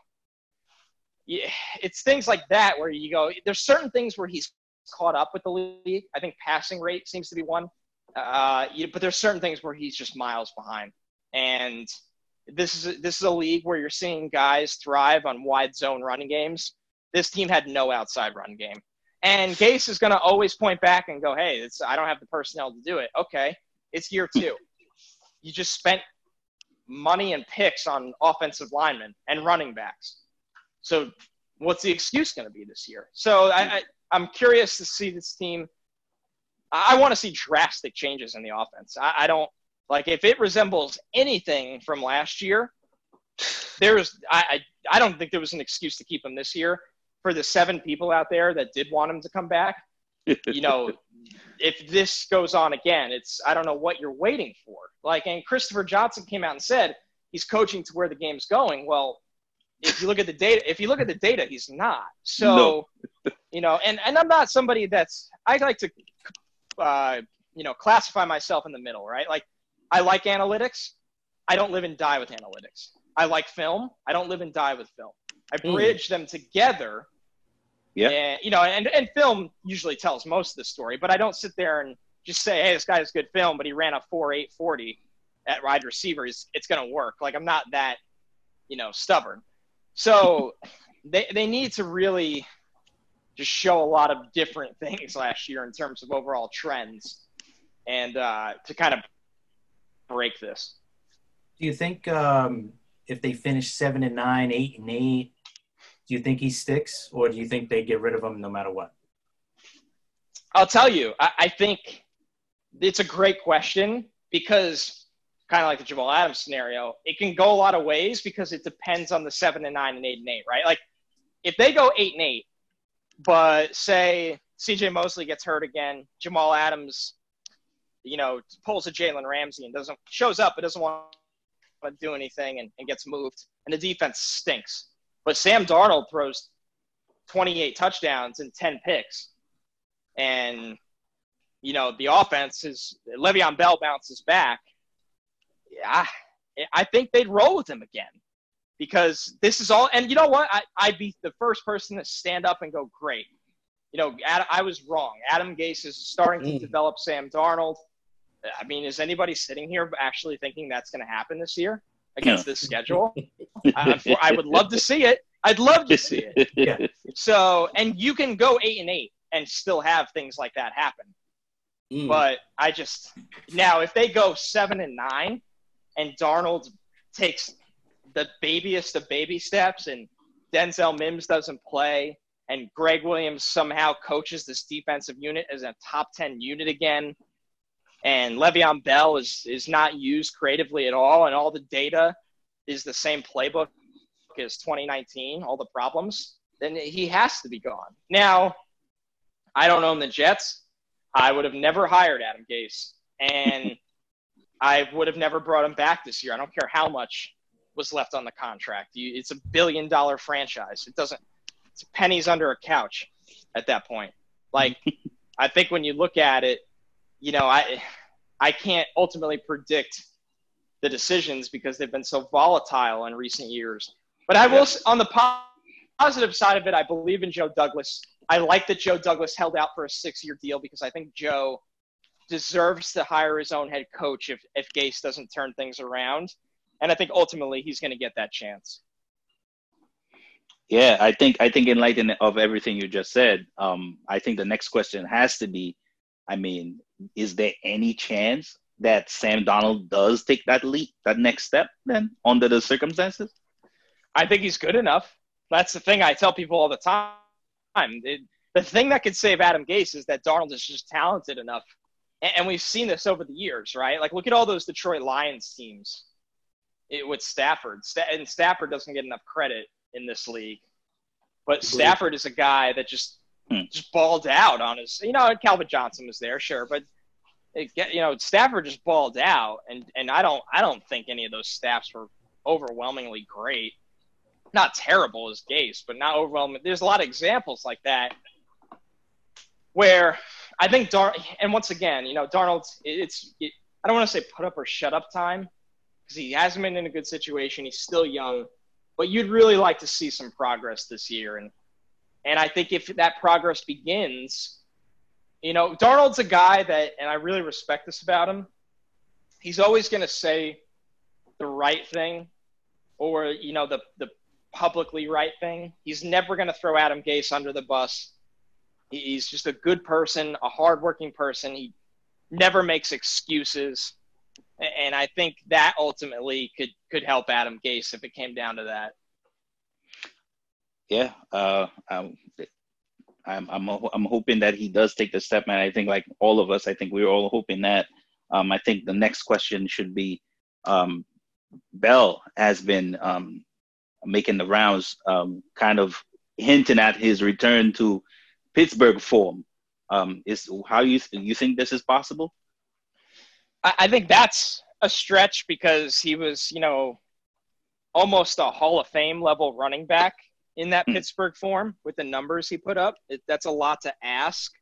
yeah, it's things like that where you go, there's certain things where he's caught up with the league. I think passing rate seems to be one. Uh, but there's certain things where he's just miles behind. And this is this is a league where you're seeing guys thrive on wide zone running games this team had no outside run game. And Gase is going to always point back and go, hey, I don't have the personnel to do it. Okay, it's year two. You just spent money and picks on offensive linemen and running backs. So what's the excuse going to be this year? So I, I, I'm curious to see this team. I want to see drastic changes in the offense. I, I don't like if it resembles anything from last year. There's I, I I don't think there was an excuse to keep him this year for the seven people out there that did want him to come back, you know, if this goes on again, it's I don't know what you're waiting for. Like, and Christopher Johnson came out and said he's coaching to where the game's going. Well, if you look at the data, if you look at the data, he's not. So, no. you know, and and I'm not somebody that's I like to, uh, you know, classify myself in the middle, right? Like, I like analytics. I don't live and die with analytics. I like film. I don't live and die with film. I hmm. bridge mm. them together yeah. And, you know, and, and film usually tells most of the story, but I don't sit there and just say, hey, this guy has good film, but he ran a 4 8 40 at wide receiver. It's, it's going to work. Like, I'm not that, you know, stubborn. So *laughs* they, they need to really just show a lot of different things *laughs* last year in terms of overall trends and uh, to kind of break this.
Do you think um, if they finish seven and nine, eight and eight, do you think he sticks, or do you think they get rid of him no matter what?
I'll tell you. I, I think it's a great question because kind of like the Jamal Adams scenario, it can go a lot of ways because it depends on the seven and nine and eight and eight, right? Like if they go eight and eight, but say CJ Mosley gets hurt again, Jamal Adams, you know, pulls a Jalen Ramsey and doesn't shows up but doesn't want to do anything and, and gets moved, and the defense stinks. But Sam Darnold throws 28 touchdowns and 10 picks. And, you know, the offense is Le'Veon Bell bounces back. Yeah, I think they'd roll with him again because this is all. And you know what? I, I'd be the first person to stand up and go, great. You know, I was wrong. Adam Gase is starting to mm. develop Sam Darnold. I mean, is anybody sitting here actually thinking that's going to happen this year? against this schedule. *laughs* I, I would love to see it. I'd love to see it. *laughs* Yeah. So, and you can go eight and eight and still have things like that happen. Mm. But I just now, if they go seven and nine, and Darnold takes the babyest of baby steps, and Denzel Mims doesn't play, and Greg Williams somehow coaches this defensive unit as a top 10 unit again, and Le'Veon Bell is, is not used creatively at all, and all the data is the same playbook as 2019, all the problems, then he has to be gone. Now, I don't own the Jets. I would have never hired Adam Gase, and *laughs* I would have never brought him back this year. I don't care how much was left on the contract. You, it's a billion dollar franchise. It doesn't. It's pennies under a couch at that point. Like, *laughs* I think when you look at it, you know, I I can't ultimately predict the decisions because they've been so volatile in recent years. But I will, on the positive side of it, I believe in Joe Douglas. I like that Joe Douglas held out for a six-year deal because I think Joe deserves to hire his own head coach if if Gase doesn't turn things around, and I think ultimately he's going to get that chance.
Yeah, I think I think in light of everything you just said, um, I think the next question has to be, I mean, is there any chance that Sam Darnold does take that leap, that next step, then under the circumstances?
I think he's good enough. That's the thing I tell people all the time. It, the thing that could save Adam Gase is that Donald is just talented enough, and, and we've seen this over the years, right? Like look at all those Detroit Lions teams it, with Stafford, and Stafford doesn't get enough credit in this league, but Stafford is a guy that just hmm. just balled out on his. You know, Calvin Johnson was there, sure, but it, you know, Stafford just balled out, and and I don't I don't think any of those staffs were overwhelmingly great. Not terrible as Gase, but not overwhelming. There's a lot of examples like that where I think Dar and once again, you know, Darnold. It's it, I don't want to say put up or shut up time because he hasn't been in a good situation. He's still young, but you'd really like to see some progress this year, and and I think if that progress begins you know, Darnold's a guy that, and I really respect this about him. He's always going to say the right thing, or you know, the the publicly right thing. He's never going to throw Adam Gase under the bus. He's just a good person, a hardworking person. He never makes excuses, and I think that ultimately could could help Adam Gase if it came down to that.
Yeah, uh, um, I'm I'm I'm hoping that he does take the step, and I think like all of us, I think we are all hoping that. Um, I think the next question should be, um, Bell has been um, making the rounds, um, kind of hinting at his return to Pittsburgh form. Um, is how you you think this is possible?
I, I think that's a stretch because he was, you know, almost a Hall of Fame level running back in that mm. Pittsburgh form with the numbers he put up. It, that's a lot to ask.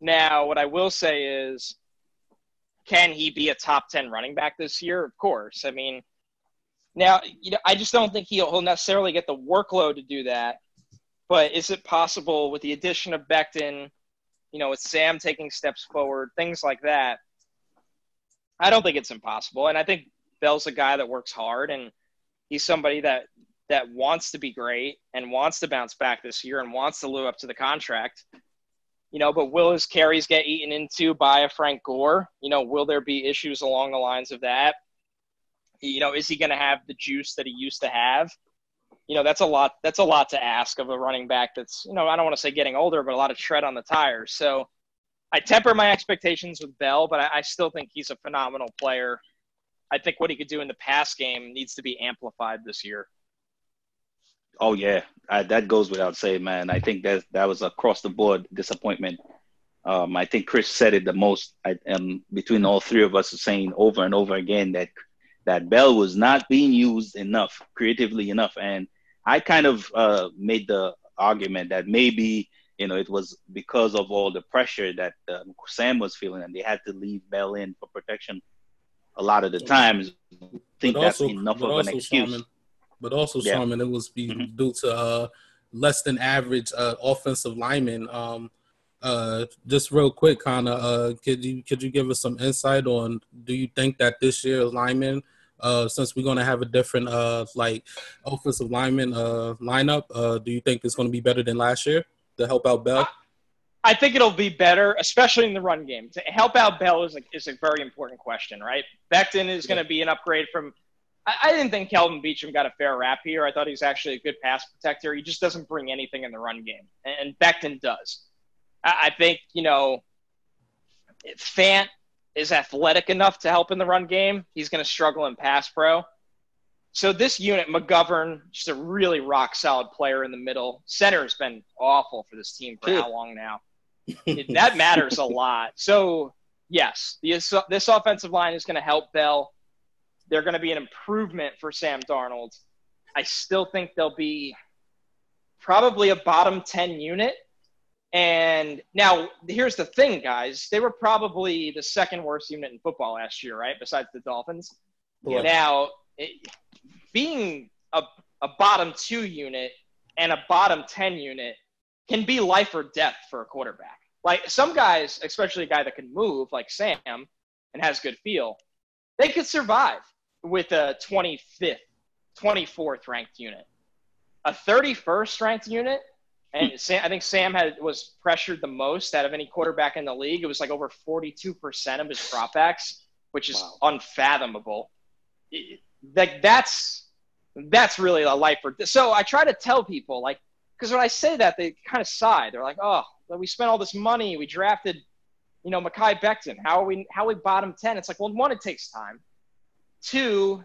Now, what I will say is, can he be a top 10 running back this year? Of course. I mean, now, you know, I just don't think he'll, he'll necessarily get the workload to do that. But is it possible with the addition of Becton, you know, with Sam taking steps forward, things like that? I don't think it's impossible. And I think Bell's a guy that works hard and he's somebody that that wants to be great and wants to bounce back this year and wants to live up to the contract. You know, but will his carries get eaten into by a Frank Gore? You know, will there be issues along the lines of that? You know, is he going to have the juice that he used to have? You know, that's a lot. That's a lot to ask of a running back. That's you know, I don't want to say getting older, but a lot of tread on the tires. So, I temper my expectations with Bell, but I, I still think he's a phenomenal player. I think what he could do in the pass game needs to be amplified this year.
Oh yeah, I, that goes without saying, man. I think that that was across the board disappointment. Um, I think Chris said it the most. I, um, between all three of us, saying over and over again that that Bell was not being used enough, creatively enough, and I kind of uh, made the argument that maybe you know it was because of all the pressure that uh, Sam was feeling, and they had to leave Bell in for protection a lot of the times. I think that's also, enough of an excuse. Simon,
but also yeah. Sharman, it was be mm-hmm. due to uh, less than average uh, offensive linemen. Um, uh, just real quick, kind of, uh, could you could you give us some insight on? Do you think that this year's linemen, uh, since we're going to have a different uh, like offensive lineman uh, lineup, uh, do you think it's going to be better than last year to help out Bell?
I think it'll be better, especially in the run game. To help out Bell is a, is a very important question, right? Becton is going to be an upgrade from I, I didn't think Kelvin Beachum got a fair rap here. I thought he was actually a good pass protector. He just doesn't bring anything in the run game, and Becton does. I, I think you know, Fant is athletic enough to help in the run game. He's going to struggle in pass pro. So this unit, McGovern, just a really rock solid player in the middle. Center has been awful for this team for how long now? that matters a lot. So yes, this this offensive line is going to help Bell. They're going to be an improvement for Sam Darnold. I still think they'll be probably a bottom 10 unit. And now here's the thing, guys. They were probably the second worst unit in football last year, right? Besides the Dolphins. Yeah. Now, it, being a, a bottom two unit and a bottom 10 unit can be life or death for a quarterback. Like some guys, especially a guy that can move, like Sam, and has good feel, they could survive with a 25th, 24th ranked unit. A 31st ranked unit, and hmm. Sam, I think Sam had was pressured the most out of any quarterback in the league. It was like over 42% of his dropbacks, which is wow. unfathomable. Like that's that's really a life for. So I try to tell people like because when I say that, they kind of sigh. They're like, "Oh, we spent all this money. We drafted, you know, Mekhi Becton. How are we? How are we bottom ten? It's like, well, one, it takes time. Two,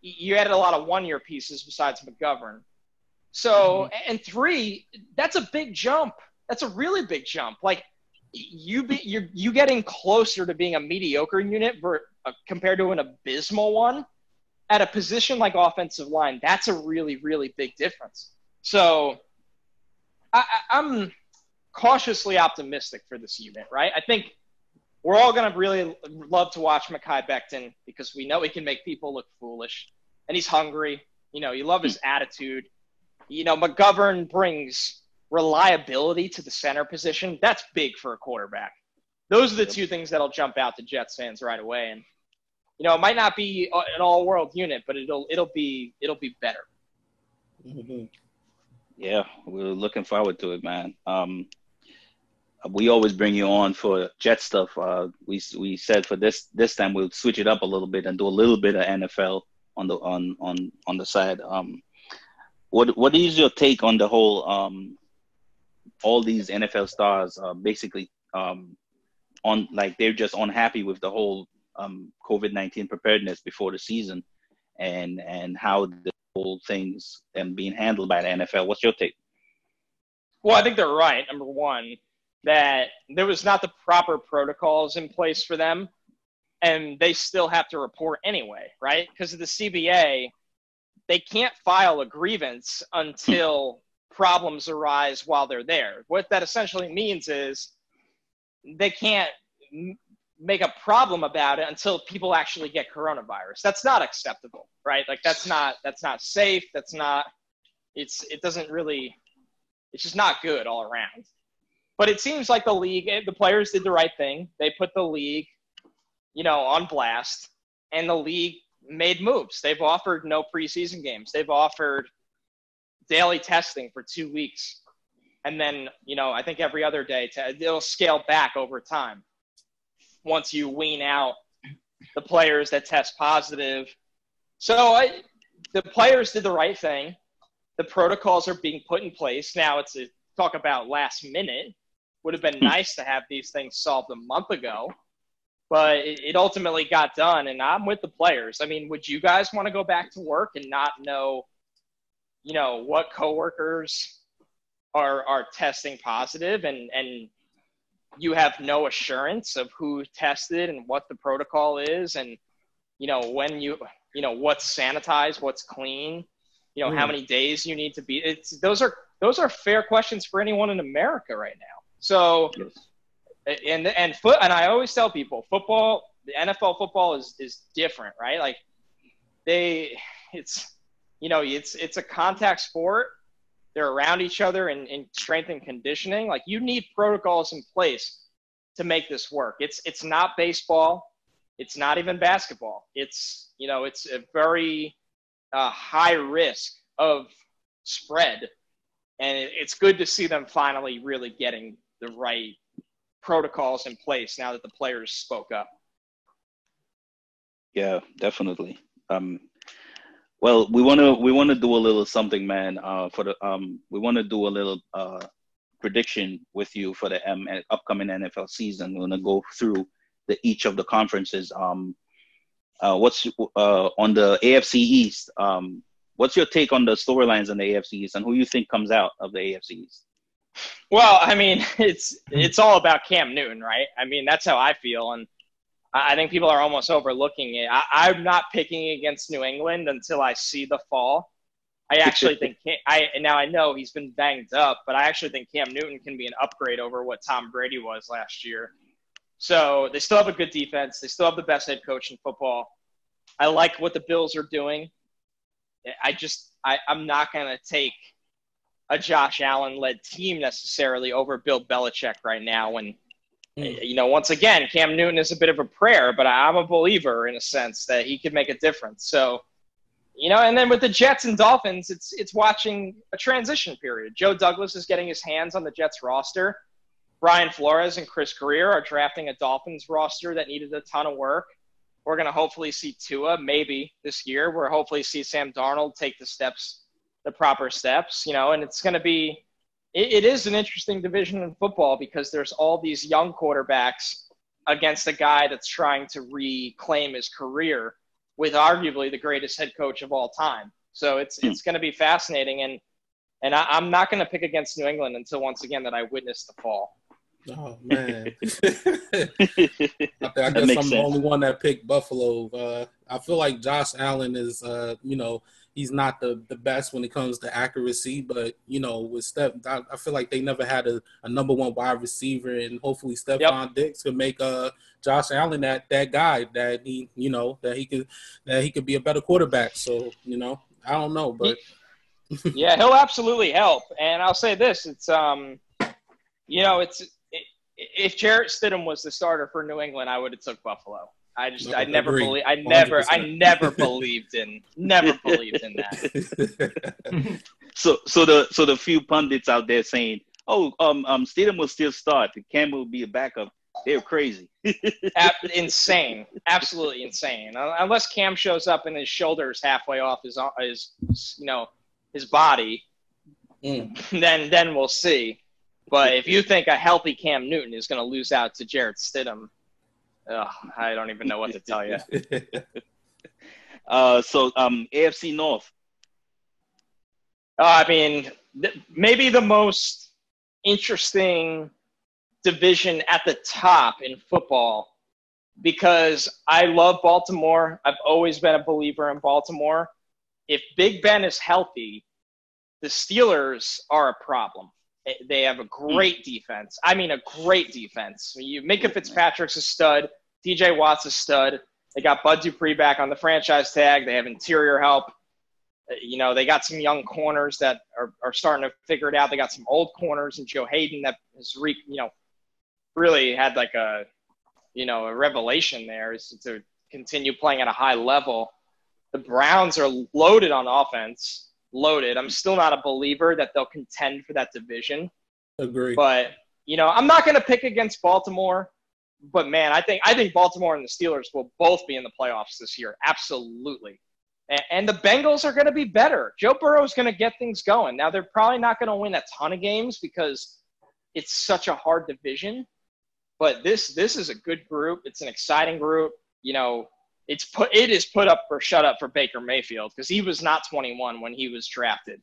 you added a lot of one-year pieces besides McGovern. So, mm-hmm. and three, that's a big jump. That's a really big jump. Like you be you're you getting closer to being a mediocre unit uh, compared to an abysmal one at a position like offensive line. That's a really really big difference. So, I, I'm cautiously optimistic for this unit, right? I think we're all going to really love to watch Mekhi Becton because we know he can make people look foolish and he's hungry. You know, you love his attitude. You know, McGovern brings reliability to the center position. That's big for a quarterback. Those are the two things that'll jump out to Jets fans right away. And you know, it might not be an all-world unit, but it'll it'll be it'll be better.
Mm-hmm. Yeah, we're looking forward to it, man. Um, we always bring you on for Jet stuff. Uh, we we said for this this time we'll switch it up a little bit and do a little bit of NFL on the on on on the side. Um, what what is your take on the whole um, all these NFL stars uh, basically um, on like they're just unhappy with the whole um, COVID nineteen preparedness before the season and and how the whole things and being handled by the NFL. What's your take?
Well, I think they're right. Number one, that there was not the proper protocols in place for them and they still have to report anyway, right? Because of the CBA, they can't file a grievance until problems arise while they're there. What that essentially means is they can't m- make a problem about it until people actually get coronavirus. That's not acceptable, right? Like that's not that's not safe. That's not it's it doesn't really it's just not good all around. But it seems like the league, eh, the players did the right thing. They put the league, you know, on blast, and the league made moves. They've offered no preseason games. They've offered daily testing for two weeks, and then you know, I think every other day. To, it'll scale back over time once you wean out the players that test positive. So I, the players did the right thing. The protocols are being put in place now. It's a talk about last minute would have been hmm. nice to have these things solved a month ago, but it, it ultimately got done. And I'm with the players. I mean, would you guys want to go back to work and not know, you know, what coworkers are are testing positive and and you have no assurance of who tested and what the protocol is and you know when you you know what's sanitized what's clean you know mm. how hmm. many days you need to be it's those are those are fair questions for anyone in america right now so, yes. and and foot and I always tell people, football, the NFL football is is different, right? Like they, it's you know, it's it's a contact sport. They're around each other in, in strength and conditioning. Like you need protocols in place to make this work. It's it's not baseball. It's not even basketball. It's you know, it's a very uh, high risk of spread and it's good to see them finally really getting the right protocols in place now that the players spoke up.
Yeah, definitely. Um, Well, we want to we want to do a little something, man. Uh, for the um, we want to do a little uh prediction with you for the M- upcoming NFL season. We're gonna go through the each of the conferences. Um, uh, what's uh on the AFC East? Um, what's your take on the storylines in the AFC East and who you think comes out of the AFC East?
Well, I mean, *laughs* it's it's all about Cam Newton, right? I mean, that's how I feel, and I think people are almost overlooking it. I, am not picking against New England until I see the fall. I actually think I now I know he's been banged up, but I actually think Cam Newton can be an upgrade over what Tom Brady was last year. So they still have a good defense. They still have the best head coach in football. I like what the Bills are doing. I just I, I'm not gonna take a Josh Allen led team necessarily over Bill Belichick right now when Mm. You know, once again, Cam Newton is a bit of a prayer, but I'm a believer in a sense that he could make a difference. So, you know, and then with the Jets and Dolphins, it's it's watching a transition period. Joe Douglas is getting his hands on the Jets roster. Brian Flores and Chris Grier are drafting a Dolphins roster that needed a ton of work. We're going to hopefully see Tua maybe this year. We're hopefully see Sam Darnold take the steps, the proper steps, you know, and it's going to be it, it is an interesting division in football because there's all these young quarterbacks against a guy that's trying to reclaim his career with arguably the greatest head coach of all time. So it's hmm. it's going to be fascinating, and and I, am not going to pick against New England until once again that I witness the fall.
Oh man, *laughs* I, I guess I'm sense. the only one that picked Buffalo. Uh, I feel like Josh Allen is, uh, you know, he's not the, the best when it comes to accuracy, but you know, with Steph, I, I feel like they never had a, a, number one wide receiver, and hopefully Stefon yep. Diggs could make uh Josh Allen that that guy that he you know that he could that he could be a better quarterback. So you know, I don't know, but
yeah, he'll absolutely help. And I'll say this: it's um, you know, it's it, if Jarrett Stidham was the starter for New England, I would have took Buffalo. I just no, I never believe I never 100%. I never believed in never believed in that. *laughs*
so so the so the few pundits out there saying, "Oh, um um Stidham will still start, The Cam will be a backup." They're crazy. *laughs*
insane. Absolutely insane. Unless Cam shows up and his shoulders halfway off his his you know, his body, mm. then then we'll see. But if you think a healthy Cam Newton is going to lose out to Jarrett Stidham, Ugh, I don't even know what to tell you. *laughs*
uh, so, um, AFC North.
Uh, I mean, th- maybe the most interesting division at the top in football because I love Baltimore. I've always been a believer in Baltimore. If Big Ben is healthy, the Steelers are a problem. They have a great defense. I mean, a great defense. You Minkah Fitzpatrick's a stud. TJ Watt's a stud. They got Bud Dupree back on the franchise tag. They have interior help. Uh, you know, they got some young corners that are, are starting to figure it out. They got some old corners and Joe Haden that has re, you know, really had like a, you know, a revelation there is to continue playing at a high level. The Browns are loaded on offense loaded. I'm still not a believer that they'll contend for that division.
Agree.
But you know, I'm not going to pick against Baltimore. But man, I think I think Baltimore and the Steelers will both be in the playoffs this year. Absolutely. And, and the Bengals are going to be better. Joe Burrow is going to get things going. Now they're probably not going to win a ton of games because it's such a hard division. But this this is a good group. It's an exciting group. You know, it's put it is put up for shut up for Baker Mayfield because he was not 21 when he was drafted,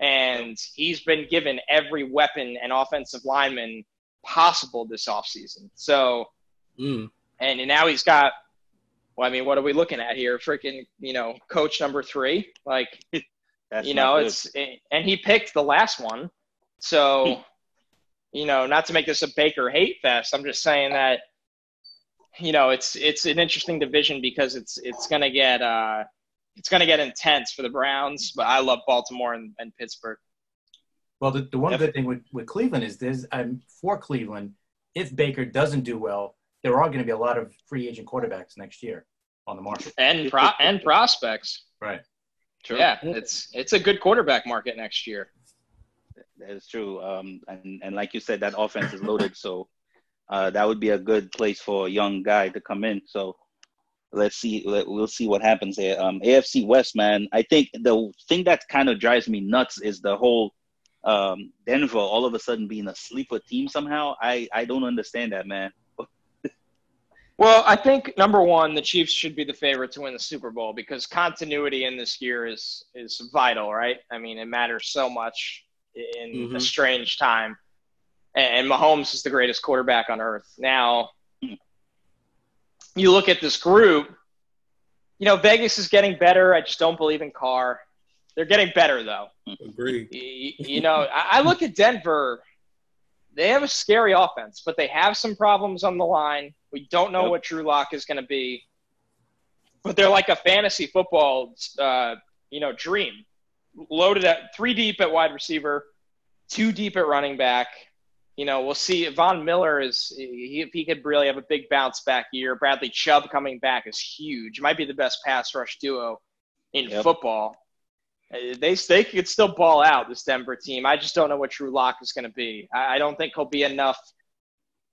and he's been given every weapon and offensive lineman possible this offseason. So, mm. and now he's got. Well, I mean, what are we looking at here? Freaking, you know, coach number three. Like, *laughs* you know, it's and he picked the last one. So, *laughs* you know, not to make this a Baker hate fest, I'm just saying that you know, it's it's an interesting division because it's it's gonna get uh, it's gonna get intense for the Browns. But I love Baltimore and, and Pittsburgh.
Well, the, the one good thing with, with Cleveland is this: um, for Cleveland, if Baker doesn't do well, there are going to be a lot of free agent quarterbacks next year on the market
and pro- and prospects.
Right.
True. Yeah, it's it's a good quarterback market next year.
That is true. Um, and and like you said, that offense is loaded. So uh, that would be a good place for a young guy to come in. So let's see. Let, we'll see what happens there. Um, AFC West, man. I think the thing that kind of drives me nuts is the whole um, Denver all of a sudden being a sleeper team somehow. I I don't understand that, man.
Well, I think number one, the Chiefs should be the favorite to win the Super Bowl because continuity in this year is is vital, right? I mean, it matters so much in
Mhm.
a strange time. And Mahomes is the greatest quarterback on earth. Now, you look at this group, you know, Vegas is getting better. I just don't believe in Carr. They're getting better though.
Agreed.
Y- You know, I I look at Denver. They have a scary offense, but they have some problems on the line. We don't know
Yep.
what Drew Lock is going to be, but they're like a fantasy football, uh, you know, dream. Loaded at three deep at wide receiver, two deep at running back. You know, we'll see. Von Miller is he, he could really have a big bounce back year. Bradley Chubb coming back is huge. Might be the best pass rush duo in
Yep.
football. Uh, They they could still ball out this Denver team. I just don't know what Drew Lock is going to be. I, I don't think he'll be enough.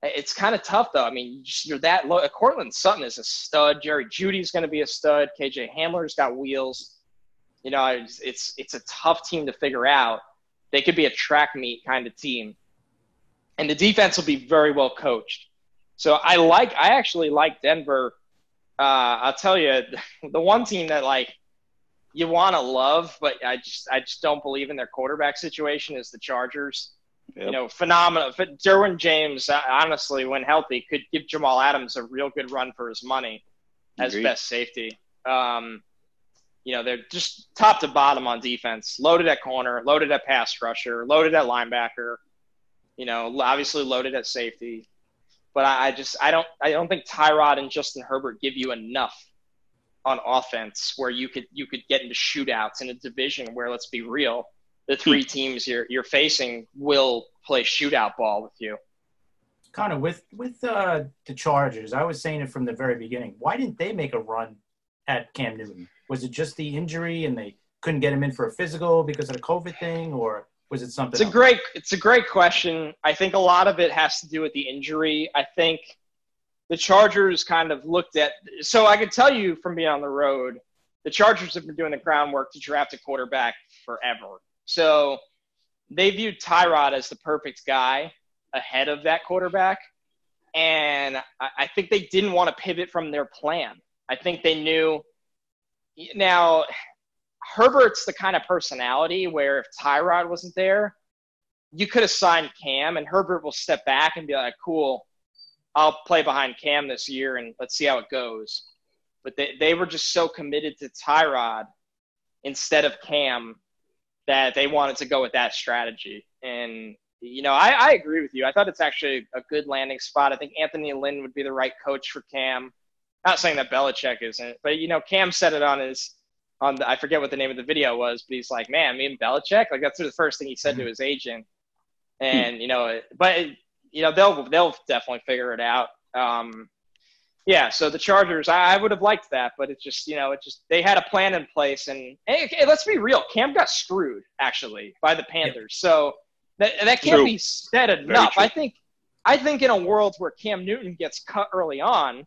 It's kind of tough though. I mean, you're that low. Courtland Sutton is a stud. Jerry Jeudy's going to be a stud. KJ Hamler's got wheels. You know, it's, it's it's a tough team to figure out. They could be a track meet kind of team, and the defense will be very well coached. So I like. I actually like Denver. Uh, I'll tell you, *laughs* the one team that like you want to love, but I just I just don't believe in their quarterback situation is the Chargers. You know, phenomenal. It- Derwin James, uh, honestly, when healthy, could give Jamal Adams a real good run for his money as
Agreed.
best safety. Um, you know, they're just top to bottom on defense, loaded at corner, loaded at pass rusher, loaded at linebacker. You know, obviously loaded at safety. But I, I just I don't I don't think Tyrod and Justin Herbert give you enough on offense where you could you could get into shootouts in a division where let's be real, the three teams you're you're facing will play shootout ball with you.
kind of with with uh, the Chargers. I was saying it from the very beginning. Why didn't they make a run at Cam Newton? Was it just the injury and they couldn't get him in for a physical because of the COVID thing, or was it something?
It's a great it's a great question. I think a lot of it has to do with the injury. I think the Chargers kind of looked at so I could tell you from being on the road, the Chargers have been doing the groundwork to draft a quarterback forever. So they viewed Tyrod as the perfect guy ahead of that quarterback. And I think they didn't want to pivot from their plan. I think they knew now Herbert's the kind of personality where if Tyrod wasn't there, you could have signed Cam and Herbert will step back and be like, cool, I'll play behind Cam this year and let's see how it goes. But they, they were just so committed to Tyrod instead of Cam that they wanted to go with that strategy. And, you know, I, I agree with you. I thought it's actually a good landing spot. I think Anthony Lynn would be the right coach for Cam. Not saying that Belichick isn't, but, you know, Cam said it on his on the, I forget what the name of the video was, but he's like, man, me and Belichick, like that's the first thing he said to his agent. And you know, but you know they'll they'll definitely figure it out. Um, yeah, so the Chargers, I, I would have liked that, but it just you know it just they had a plan in place, and hey, hey, let's be real, Cam got screwed actually by the Panthers, so that that can't
True.
be said enough. I think I think in a world where Cam Newton gets cut early on.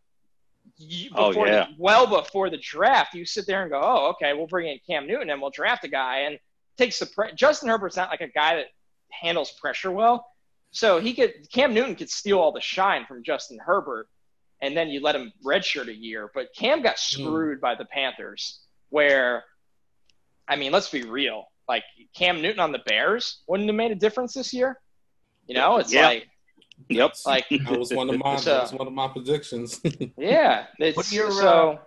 You,
Oh, yeah.
the, well before the draft, you sit there and go, "Oh, okay, we'll bring in Cam Newton and we'll draft a guy." And takes the pre- Justin Herbert's not like a guy that handles pressure well, so he could Cam Newton could steal all the shine from Justin Herbert, and then you let him redshirt a year. But Cam got hmm. screwed by the Panthers, where, I mean, let's be real, like Cam Newton on the Bears wouldn't have made a difference this year. You know, it's
Yeah.
like
Yep. *laughs*
like
That was one of my
So-
that was one of my predictions. *laughs*
yeah, it's
What are your,
so.
uh,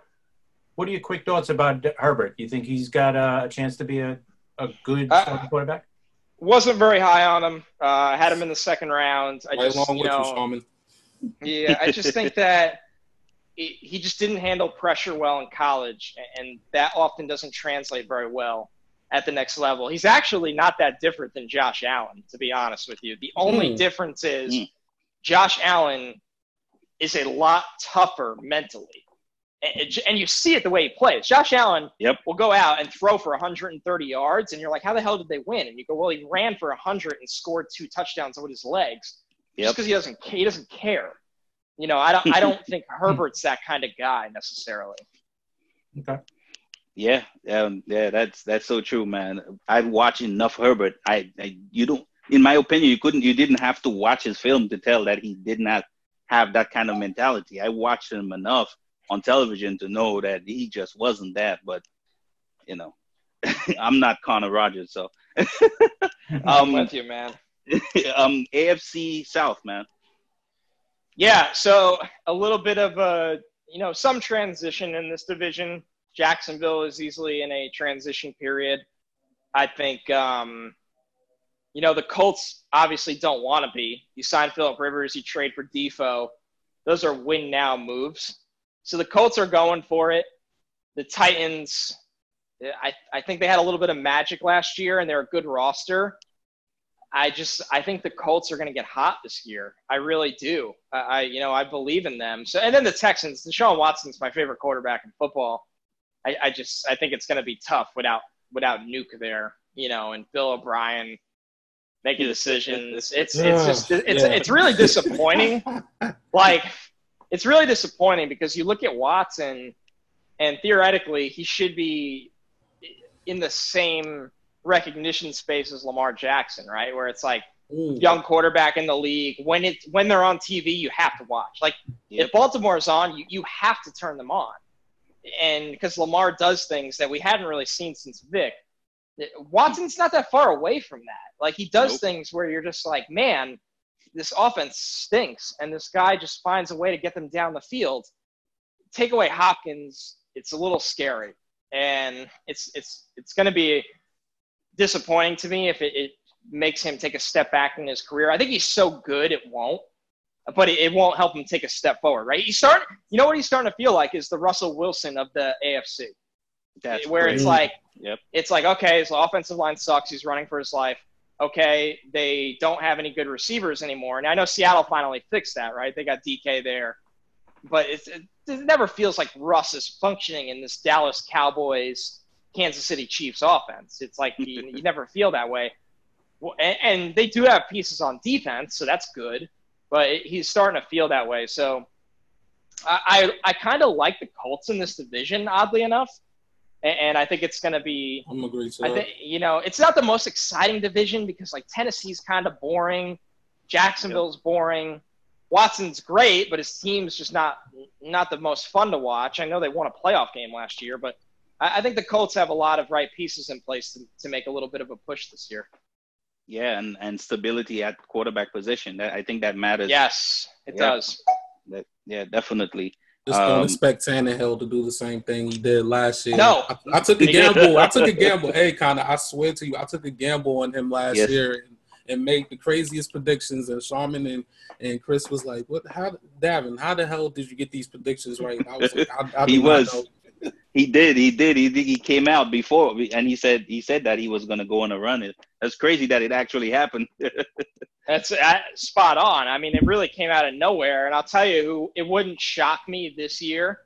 What are your quick thoughts about D- Herbert? You think he's got uh, a chance to be a, a good
Uh,
starting quarterback?
wasn't very high on him. Uh, I had him in the second round. I
right
just,
along
you
with you,
know, yeah, I just think *laughs* that he, he just didn't handle pressure well in college, and that often doesn't translate very well at the next level. He's actually not that different than Josh Allen, to be honest with you. The only
Hmm.
difference is
Hmm.
Josh Allen is a lot tougher mentally. And, and you see it the way he plays. Josh Allen
Yep.
will go out and throw for 130 yards, and you're like, how the hell did they win? And you go, well, he ran for 100 and scored two touchdowns with his legs, just because he doesn't he doesn't care. You know, I don't I don't think *laughs* Herbert's that kind of guy necessarily.
Okay.
Yeah, um, yeah, that's that's so true, man. I've watched enough Herbert. I, I, you don't, in my opinion, you couldn't, you didn't have to watch his film to tell that he did not have that kind of mentality. I watched him enough on television to know that he just wasn't that. But you know, *laughs* I'm not Connor Rogers, so. *laughs*
I'm with you, man. *laughs*
um, AFC South, man.
Yeah, so a little bit of a you know some transition in this division. Jacksonville is easily in a transition period. I think um, you know the Colts obviously don't want to be. You sign Philip Rivers, you trade for Defoe. Those are win now moves. So the Colts are going for it. The Titans, I, I think they had a little bit of magic last year and they're a good roster. I just I think the Colts are going to get hot this year. I really do. I, I, you know I believe in them. So and then the Texans. Deshaun Watson's my favorite quarterback in football. I, I just I think it's going to be tough without without Nuke there. You know, and Bill O'Brien making decisions. It's it's just it's yeah. it's really disappointing. *laughs* like it's really disappointing because you look at Watson, and theoretically he should be in the same recognition space as Lamar Jackson, right? Where it's like Ooh. young quarterback in the league. When it when they're on TV, you have to watch. Like yep. if Baltimore is on, you, you have to turn them on. And because Lamar does things that we hadn't really seen since Vic. Watson's not that far away from that. Like he does nope. things where you're just like, man, this offense stinks, and this guy just finds a way to get them down the field. Take away Hopkins, it's a little scary, and it's it's it's going to be disappointing to me if it, it, makes him take a step back in his career. I think he's so good it won't, but it, it won't help him take a step forward. Right? He's starting. You know what he's starting to feel like is the Russell Wilson of the AFC. That's where great. it's like, yep. it's like okay, his offensive line sucks. He's running for his life. Okay, they don't have any good receivers anymore, and I know Seattle finally fixed that. Right? They got DK there, but it, it never feels like Russ is functioning in this Dallas Cowboys Kansas City Chiefs offense. It's like you, *laughs* you never feel that way. Well, and, and, they do have pieces on defense, so that's good. But it, he's starting to feel that way. So I I, I kind of like the Colts in this division, oddly enough. And, and I think it's going to be.
I'm agree.
I think you know it's not the most exciting division because like Tennessee's kind of boring, Jacksonville's yep. boring. Watson's great, but his team's just not not the most fun to watch. I know they won a playoff game last year, but I, I think the Colts have a lot of right pieces in place to, to make a little bit of a push this year.
Yeah, and, and stability at quarterback position. That, I think that matters.
Yes, it yeah. does.
That, yeah, definitely.
Just don't um, expect Tannehill to do the same thing he did last year.
No,
I, I took a gamble. I took a gamble. Hey, Connor, I swear to you, I took a gamble on him last yes. year and, and made the craziest predictions. And Sharman and, and Chris was like, "What? How, Davin? How the hell did you get these predictions right?" I was like, I, I *laughs*
"He was." He did. He did. He he came out before, and he said he said that he was going to go on a run. It that's crazy that it actually happened. *laughs*
that's uh, spot on. I mean, it really came out of nowhere. And I'll tell you, who it wouldn't shock me this year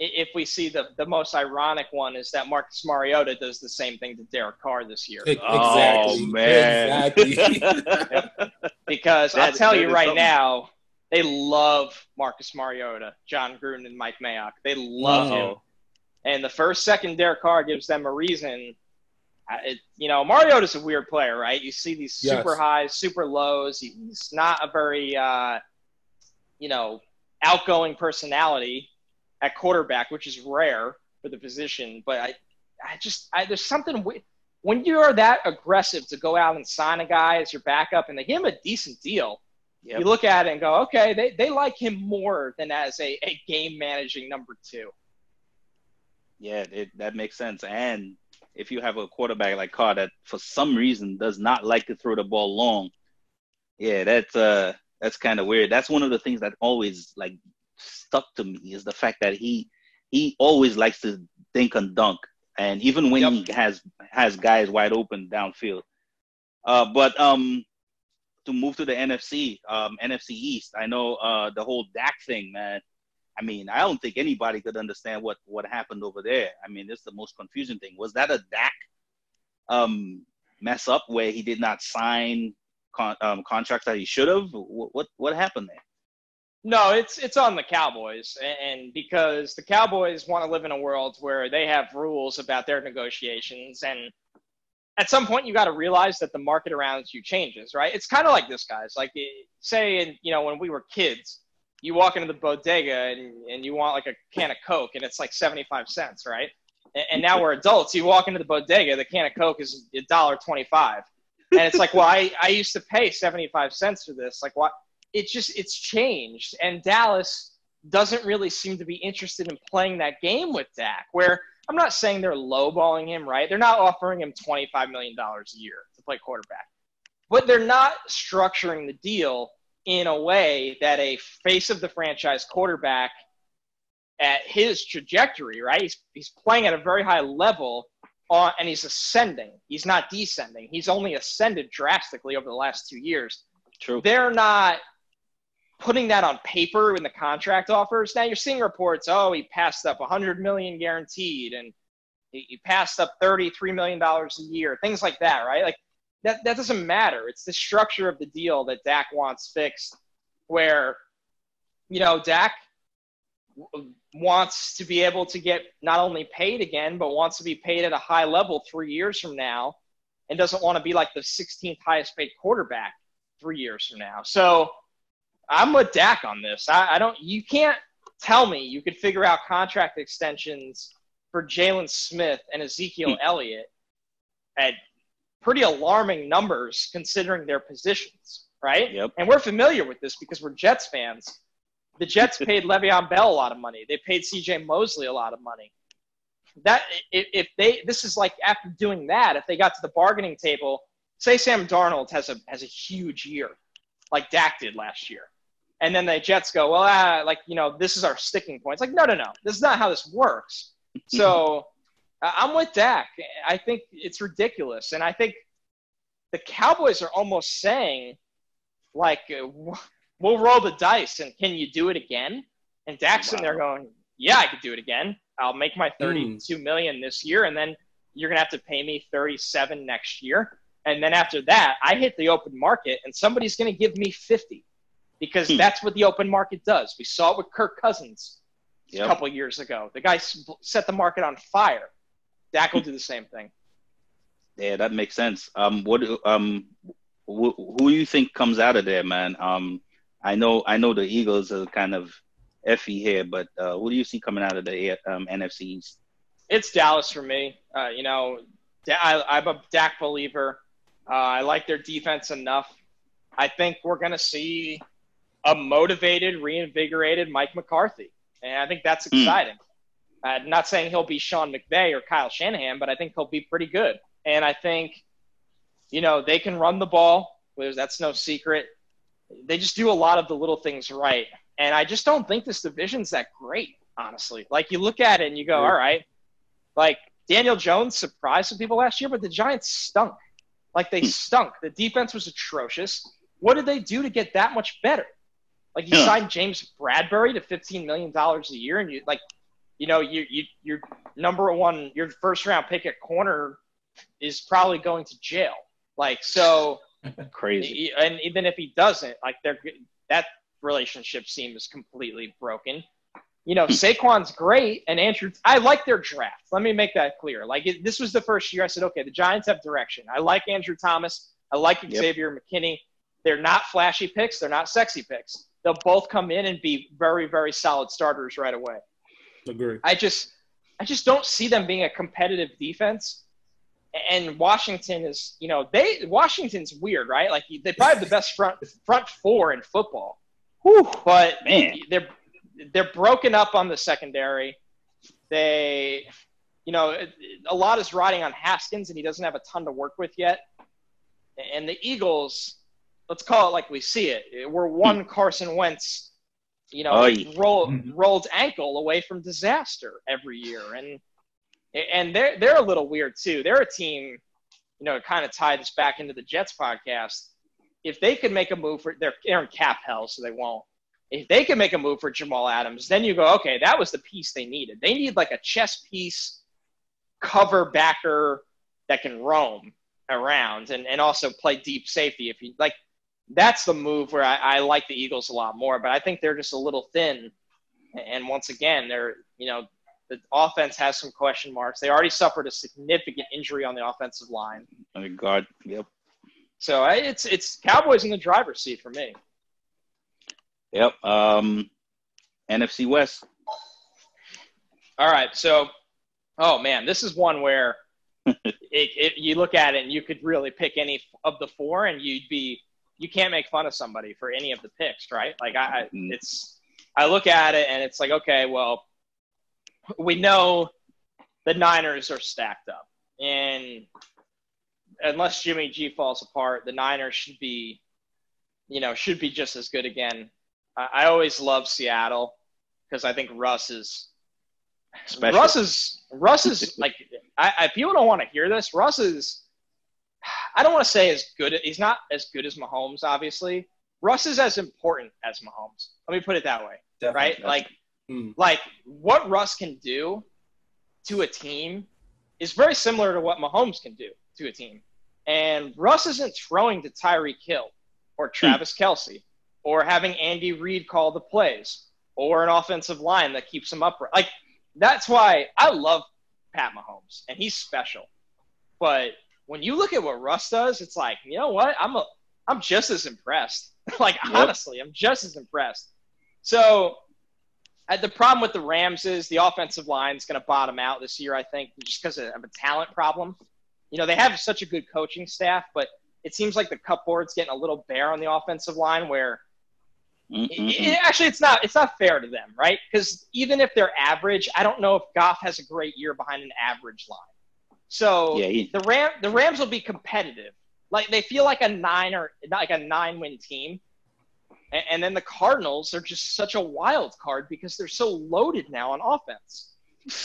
if we see the the most ironic one is that Marcus Mariota does the same thing to Derek Carr this year.
Exactly.
Oh man.
Exactly. *laughs* because that, I'll tell you right something. now, they love Marcus Mariota, Jon Gruden, and Mike Mayock. They love Uh-oh. him. And the first second Derek Carr gives them a reason. It, you know, Mariota's a weird player, right? You see these super yes. highs, super lows. He's not a very, uh, you know, outgoing personality at quarterback, which is rare for the position. But I, I just, I, there's something when you are that aggressive to go out and sign a guy as your backup, and they give him a decent deal. Yep. You look at it and go, okay, they, they like him more than as a, a game managing number two.
Yeah, it, that makes sense. And if you have a quarterback like Carr that for some reason does not like to throw the ball long, yeah, that's uh that's kind of weird. That's one of the things that always like stuck to me is the fact that he he always likes to think and dunk, and even when yep. he has has guys wide open downfield. Uh, but um, to move to the NFC, um, NFC East, I know uh the whole Dak thing, man. I mean, I don't think anybody could understand what what happened over there. I mean, it's the most confusing thing. Was that a Dak um, mess up where he did not sign con- um, contracts that he should have? What, what what happened there?
No, it's it's on the Cowboys, and because the Cowboys want to live in a world where they have rules about their negotiations, and at some point you got to realize that the market around you changes, right? It's kind of like this, guys. Like say, in, you know, when we were kids, you walk into the bodega and, and you want like a can of Coke, and it's like seventy five cents, right? And, and now we're adults. You walk into the bodega, the can of Coke is a dollar twenty five, and it's like, *laughs* well, I, I used to pay seventy five cents for this. Like, what? It's just it's changed, and Dallas doesn't really seem to be interested in playing that game with Dak, where I'm not saying they're lowballing him, right? They're not offering him $25 million a year to play quarterback, but they're not structuring the deal in a way that a face of the franchise quarterback at his trajectory, right? He's, he's playing at a very high level on, and he's ascending. He's not descending. He's only ascended drastically over the last two years.
True.
They're not putting that on paper in the contract offers. Now you're seeing reports, oh, he passed up 100 million guaranteed, and he passed up 33 million dollars a year, things like that, right? Like that that doesn't matter. It's the structure of the deal that Dak wants fixed, where you know Dak wants to be able to get not only paid again, but wants to be paid at a high level three years from now, and doesn't want to be like the 16th highest paid quarterback three years from now. So I'm with Dak on this. I, I don't. You can't tell me you could figure out contract extensions for Jaylon Smith and Ezekiel hmm. Elliott at pretty alarming numbers considering their positions, right?
Yep.
And we're familiar with this because we're Jets fans. The Jets *laughs* paid Le'Veon Bell a lot of money. They paid C.J. Mosley a lot of money. That if they this is like after doing that, if they got to the bargaining table, say Sam Darnold has a has a huge year, like Dak did last year, and then the Jets go, well, ah, like you know, this is our sticking point. It's like, no, no, no, this is not how this works. *laughs* So I'm with Dak. I think it's ridiculous, and I think the Cowboys are almost saying, like, uh, we'll roll the dice, and can you do it again? And Dak's wow. in there going, yeah, I could do it again. I'll make my hmm. thirty-two mm. million this year, and then you're gonna have to pay me 37 next year. And then after that, I hit the open market, and somebody's gonna give me 50 because hmm. that's what the open market does. We saw it with Kirk Cousins yep. a couple years ago. The guy set the market on fire. Dak will do the same thing.
Yeah, that makes sense. Um, what um, wh- who do you think comes out of there, man? Um, I know I know the Eagles are kind of effy here, but uh, who do you see coming out of the um, NFC East?
It's Dallas for me. Uh, you know, I, I'm a Dak believer. Uh, I like their defense enough. I think we're going to see a motivated, reinvigorated Mike McCarthy. And I think that's hmm. exciting. Mm. Uh, not saying he'll be Sean McVay or Kyle Shanahan, but I think he'll be pretty good. And I think, you know, they can run the ball. That's no secret. They just do a lot of the little things right. And I just don't think this division's that great, honestly. Like you look at it and you go, all right, like Daniel Jones surprised some people last year, but the Giants stunk. Like they hmm. stunk. The defense was atrocious. What did they do to get that much better? Like you yeah. signed James Bradberry to fifteen million dollars a year, and you like, you know, you you your number one, your first round pick at corner is probably going to jail. Like so, *laughs*
crazy.
And even if he doesn't, like they're that relationship seems completely broken. You know. Saquon's great, and Andrew. I like their draft. Let me make that clear. Like it, this was the first year I said, okay, the Giants have direction. I like Andrew Thomas. I like Xavier yep. McKinney. They're not flashy picks. They're not sexy picks they'll both come in and be very, very solid starters right away.
Agree.
I just, I just don't see them being a competitive defense. And Washington is, you know, they Washington's weird, right? Like they probably have the best front front four in football. Whew, but man, they're they're broken up on the secondary. They, you know, a lot is riding on Haskins, and he doesn't have a ton to work with yet. And the Eagles, let's call it like we see it. We're one hmm. Carson Wentz, you know, roll, mm-hmm. rolled ankle away from disaster every year, and and they're they're a little weird too. They're a team, you know, kind of tie this back into the Jets podcast. If they could make a move for they're, they're in cap hell, so they won't. If they can make a move for Jamal Adams, then you go, okay, that was the piece they needed. They need like a chess piece, cover backer that can roam around and, and also play deep safety. If you like, that's the move where I, I like the Eagles a lot more. But I think they're just a little thin. And once again, they're you know the offense has some question marks. They already suffered a significant injury on the offensive line.
Oh, God, yep.
So I, it's it's Cowboys in the driver's seat for me.
Yep. Um, NFC West.
All right. So, oh man, this is one where *laughs* it, it, you look at it and you could really pick any of the four, and you'd be you can't make fun of somebody for any of the picks, right? Like I,
Mm.
it's I look at it and it's like, okay, well, we know the Niners are stacked up, and unless Jimmy G falls apart, the Niners should be, you know, should be just as good again. I, I always love Seattle because I think Russ is
Special.
Russ is Russ is *laughs* like I, I people don't want to hear this. Russ is I don't want to say as good. He's not as good as Mahomes, obviously. Russ is as important as Mahomes. Let me put it that way, right? Like,
Hmm.
like what Russ can do to a team is very similar to what Mahomes can do to a team. And Russ isn't throwing to Tyreek Hill or Travis Kelce or having Andy Reid call the plays or an offensive line that keeps him upright. Like that's why I love Pat Mahomes and he's special. But when you look at what Russ does, it's like, you know what? I'm a I'm just as impressed. *laughs* like
Yep.
honestly, I'm just as impressed. So uh, the problem with the Rams is the offensive line is going to bottom out this year, I think, just because of a talent problem. You know, they have such a good coaching staff, but it seems like the cupboard's getting a little bare on the offensive line where it- it- actually it's not it's not fair to them, right? Because even if they're average, I don't know if Goff has a great year behind an average line. So
Yeah, he-
the Ram the Rams will be competitive. Like they feel like a nine or like a nine win team. And, and then the Cardinals are just such a wild card because they're so loaded now on offense.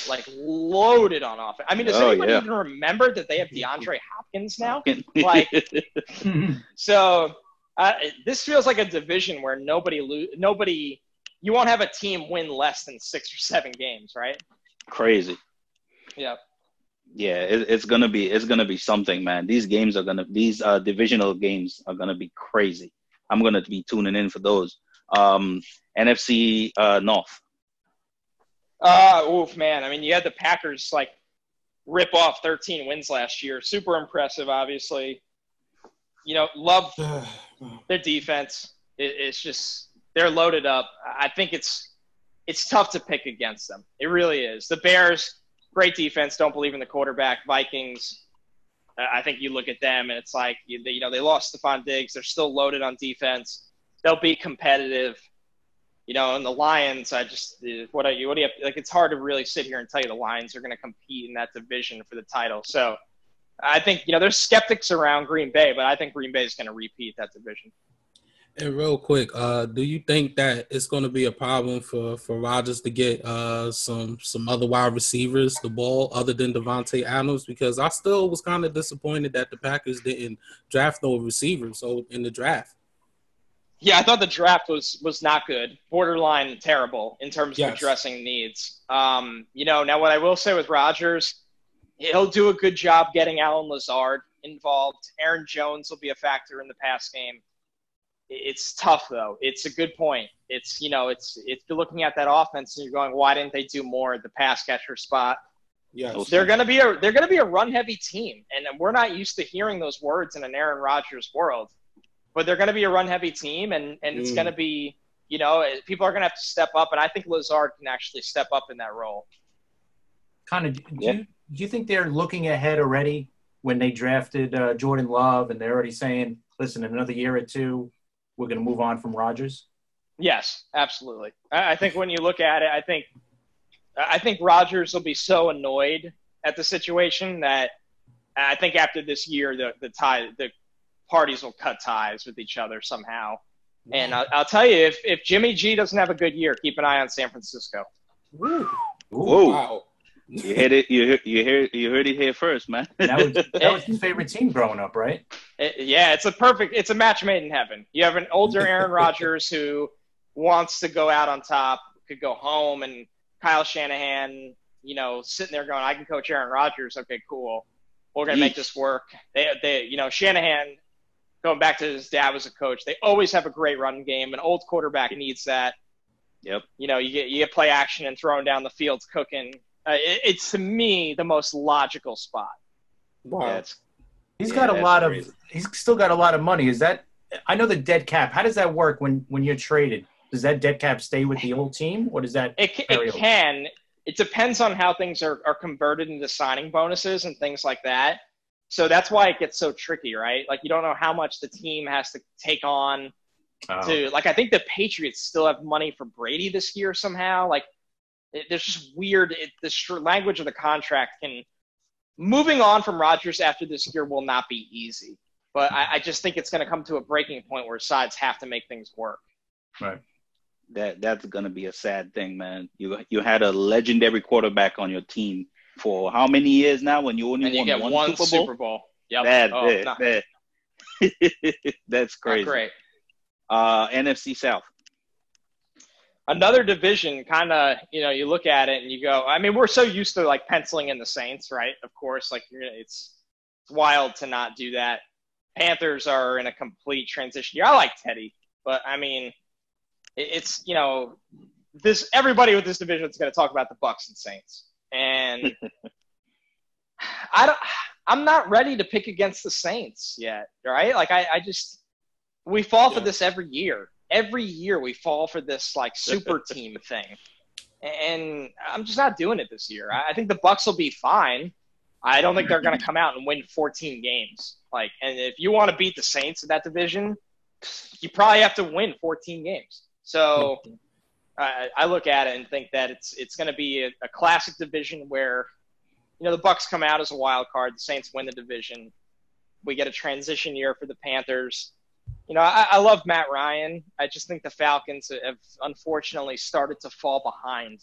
Like loaded on offense. I mean, does
Oh,
anybody
yeah.
even remember that they have DeAndre Hopkins now? Like *laughs* so uh, this feels like a division where nobody lo- nobody you won't have a team win less than six or seven games, right?
crazy.
Yeah.
Yeah, it, it's gonna be it's gonna be something, man. These games are gonna these uh, divisional games are gonna be crazy. I'm gonna be tuning in for those. Um, NFC uh, North.
Uh, oof, man. I mean, you had the Packers like rip off 13 wins last year. Super impressive, obviously. You know, love *sighs* their defense. It, it's just they're loaded up. I think it's it's tough to pick against them. It really is. The Bears, great defense. Don't believe in the quarterback. Vikings. uh, I think you look at them and it's like you, know they lost Stefon Diggs. They're still loaded on defense. They'll be competitive. You know, and the Lions. I just uh, what are you? What do you have, like? It's hard to really sit here and tell you the Lions are going to compete in that division for the title. So. I think you know there's skeptics around Green Bay, but I think Green Bay is going to repeat that division.
And real quick, uh, do you think that it's going to be a problem for for Rodgers to get uh, some some other wide receivers the ball other than Davante Adams? Because I still was kind of disappointed that the Packers didn't draft no receivers. So in the draft,
Yeah, I thought the draft was was not good, borderline terrible in terms
Yes.
of addressing needs. Um, you know, now what I will say with Rodgers, he'll do a good job getting Allen Lazard involved. Aaron Jones will be a factor in the pass game. It's tough though. It's a good point. It's you know, it's if you're looking at that offense and you're going, why didn't they do more at the pass catcher spot?
yes,
They're gonna be a they're gonna be a run heavy team, and we're not used to hearing those words in an Aaron Rodgers world. But they're gonna be a run heavy team, and and it's
Mm.
gonna be you know people are gonna have to step up, and I think Lazard can actually step up in that role.
kind of do,
Yeah.
you, do you think they're looking ahead already when they drafted uh, Jordan Love and they're already saying, listen, in another year or two, we're going to move on from Rodgers?
Yes, absolutely. I, I think when you look at it, I think I think Rodgers will be so annoyed at the situation that I think after this year, the the tie the parties will cut ties with each other somehow. And I'll, I'll tell you, if, if Jimmy G doesn't have a good year, keep an eye on San Francisco.
Woo.
Whoa.
wow.
You heard it. You heard, you heard you heard it here first, man.
That was, *laughs* that was his favorite team growing up, right?
It- yeah, it's a perfect. It's a match made in heaven. You have an older Aaron Rodgers who wants to go out on top, could go home, and Kyle Shanahan, you know, sitting there going, "I can coach Aaron Rodgers. Okay, cool. We're gonna make this work." They, they, you know, Shanahan going back to his dad was a coach. They always have a great run game. An old quarterback needs that.
Yep.
You know, you get you get play action and throwing down the fields, cooking. Uh, it, it's to me the most logical spot.
Wow.
That's
He's
Yeah,
got a lot
crazy.
of. He's still got a lot of money. Is that? I know the dead cap. How does that work when when you're traded? Does that dead cap stay with the old team, or does that?
It, it can. It depends on how things are, are converted into signing bonuses and things like that. So that's why it gets so tricky, right? Like you don't know how much the team has to take on
Oh.
to like I think the Patriots still have money for Brady this year somehow. Like it, there's just weird. It, the str- language of the contract can moving on from Rodgers after this year will not be easy. But I, I just think it's going to come to a breaking point where sides have to make things work.
right.
that that's gonna be a sad thing, man. You you had a legendary quarterback on your team for how many years now? When you only
And you
won
get
one,
one
Super Bowl,
Super Bowl. Yep.
that,
Oh,
that,
not-
that. *laughs* that's
not
crazy.
great.
Uh, NFC South.
Another division kind of you know you look at it and you go i mean we're so used to like penciling in the saints right? Of course like you're it's it's wild to not do that. Panthers are in a complete transition year. I like teddy but i mean it, it's you know this everybody with this division is going to talk about the bucks and saints. And *laughs* i don't i'm not ready to pick against the saints yet right? Like i, I just we fall for this every year every year we fall for this like super *laughs* team thing. And i'm just not doing it this year. I think the bucks will be fine. I don't think they're going to come out and win 14 games. Like and if you want to beat the saints in that division you probably have to win 14 games. So *laughs* I, I look at it and think that it's it's going to be a, a classic division where you know the bucks come out as a wild card the saints win the division. We get a transition year for the panthers you know, I, I love Matt Ryan. I just think the Falcons have unfortunately started to fall behind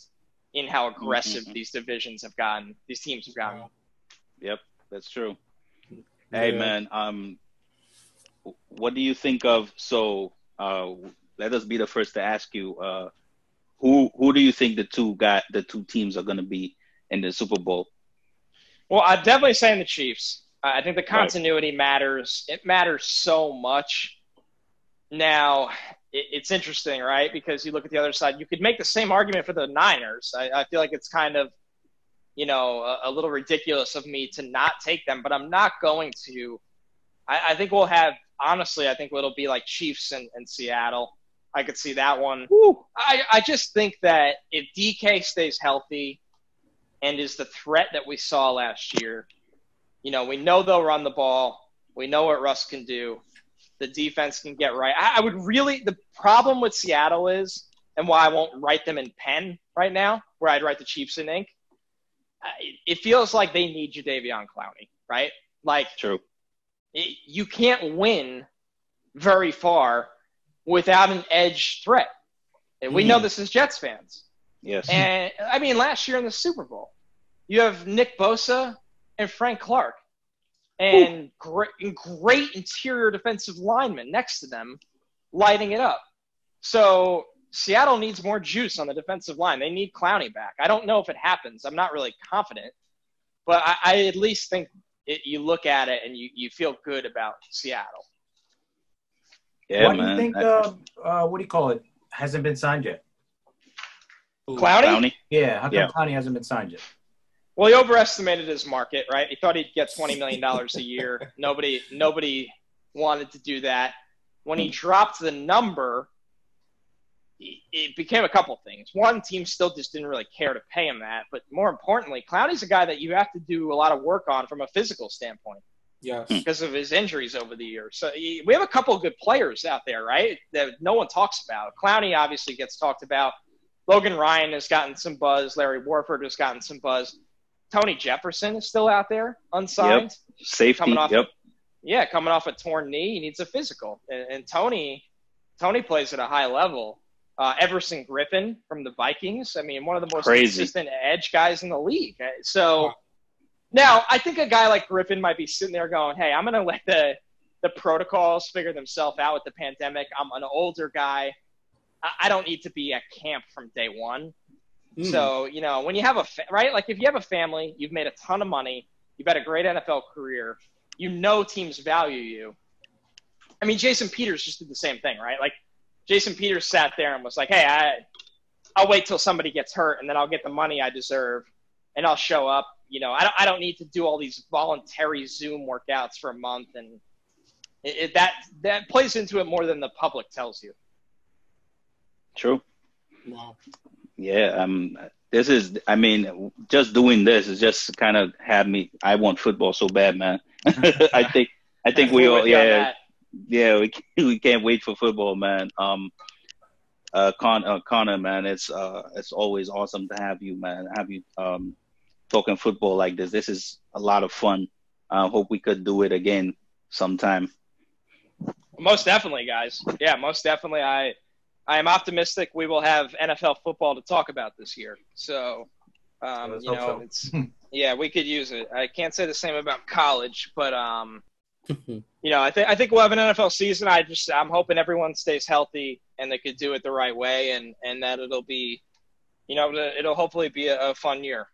in how aggressive
Mhm.
these divisions have gotten. These teams have gotten.
Yep, that's true. Hey man, um, what do you think of? So, uh, let us be the first to ask you. Uh, who who do you think the two got the two teams are going to be in the Super Bowl?
Well, I'm definitely saying the Chiefs. I I think the continuity matters. It matters so much. Now, it, it's interesting, right? Because you look at the other side, you could make the same argument for the Niners. I, I feel like it's kind of, you know, a, a little ridiculous of me to not take them, but I'm not going to. I, I think we'll have, honestly, I think it'll be like Chiefs and, and Seattle. I could see that one. I, I just think that if DK stays healthy and is the threat that we saw last year, you know, we know they'll run the ball. We know what Russ can do. The defense can get right. I, I would really, the problem with Seattle is, and why I won't write them in pen right now, where I'd write the Chiefs in ink, uh, it, it feels like they need Jadeveon Clowney, right? Like,
True.
it, you can't win very far without an edge threat. And we know this as Jets fans.
Yes.
And I mean, last year in the Super Bowl, you have Nick Bosa and Frank Clark, and great, great interior defensive linemen next to them, lighting it up. So Seattle needs more juice on the defensive line. They need Clowney back. I don't know if it happens. I'm not really confident, but I, I at least think it, you look at it and you, you feel good about Seattle.
yeah,
Why do you think?
I-
Uh, uh, what do you call it? Hasn't been signed yet.
Clowney?
Clowney?
Yeah, how come
Yeah.
Clowney hasn't been signed yet?
Well, he overestimated his market, right? He thought he'd get twenty million dollars a year. *laughs* nobody, nobody wanted to do that. When he dropped the number, it- it became a couple things. One, team still just didn't really care to pay him that, but more importantly, Clowney's a guy that you have to do a lot of work on from a physical standpoint
Yes. Hmm.
because of his injuries over the years. So he- we have a couple of good players out there, right? That no one talks about. Clowney obviously gets talked about. Logan Ryan has gotten some buzz. Larry Warford has gotten some buzz. Tony Jefferson is still out there, unsigned.
Safety.
Coming off-
Yep.
Yeah, coming off a torn knee, he needs a physical. And, and Tony, Tony plays at a high level. Uh, Everson Griffen from the Vikings. I mean, one of the most
Crazy.
consistent edge guys in the league. Uh, So now I think a guy like Griffen might be sitting there going, "Hey, I'm going *laughs* to let the the protocols figure themselves out with the pandemic. I'm an older guy. I, I don't need to be at camp from day one.
Mm.
So, you know, when you have a, fa- right? Like if you have a family, you've made a ton of money, you've had a great NFL career, you know teams value you. I mean, Jason Peters just did the same thing, right? Like Jason Peters sat there and was like, "Hey, I, I'll wait till somebody gets hurt, and then I'll get the money I deserve, and I'll show up. You know, I don't, I don't need to do all these voluntary Zoom workouts for a month, and it, it, that that plays into it more than the public tells you.
True.
Wow.
Yeah. Um. This is. I mean, just doing this is just kind of had me. I want football so bad, man. *laughs* I think. I think we all. Yeah. Yeah. We *laughs* we can't wait for football, man. Um. Uh, Con, uh, Connor, man, it's uh, it's always awesome to have you, man. Have you um, talking football like this. This is a lot of fun. I hope we could do it again sometime.
Most definitely, guys. Yeah, most definitely. I I am optimistic we will have NFL football to talk about this year. So, um,
Let's
you know,
so.
it's *laughs* yeah, we could use it. I can't say the same about college, but um, *laughs* you know, I think I think we'll have an NFL season. I just I'm hoping everyone stays healthy and they could do it the right way, and and that it'll be, you know, it'll hopefully be a, a fun year.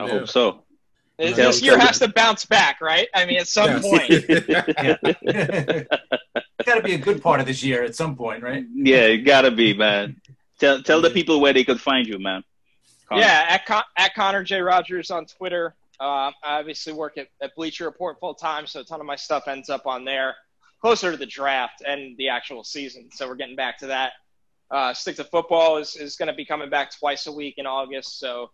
I
Yeah.
hope so.
This
Tell-
year has to bounce back, right? I mean, at some
Yes.
point. *laughs*
Yeah. it's got to be a good part of this year at some point, right?
Yeah, it gotta be, man. Tell tell the people where they could find you, man. Connor.
Yeah, at, Con- at Connor J Rogers on Twitter. Um, I obviously work at, at Bleacher Report full time, so a ton of my stuff ends up on there, closer to the draft and the actual season. So we're getting back to that. Uh, Stick to football is, is going to be coming back twice a week in August. So,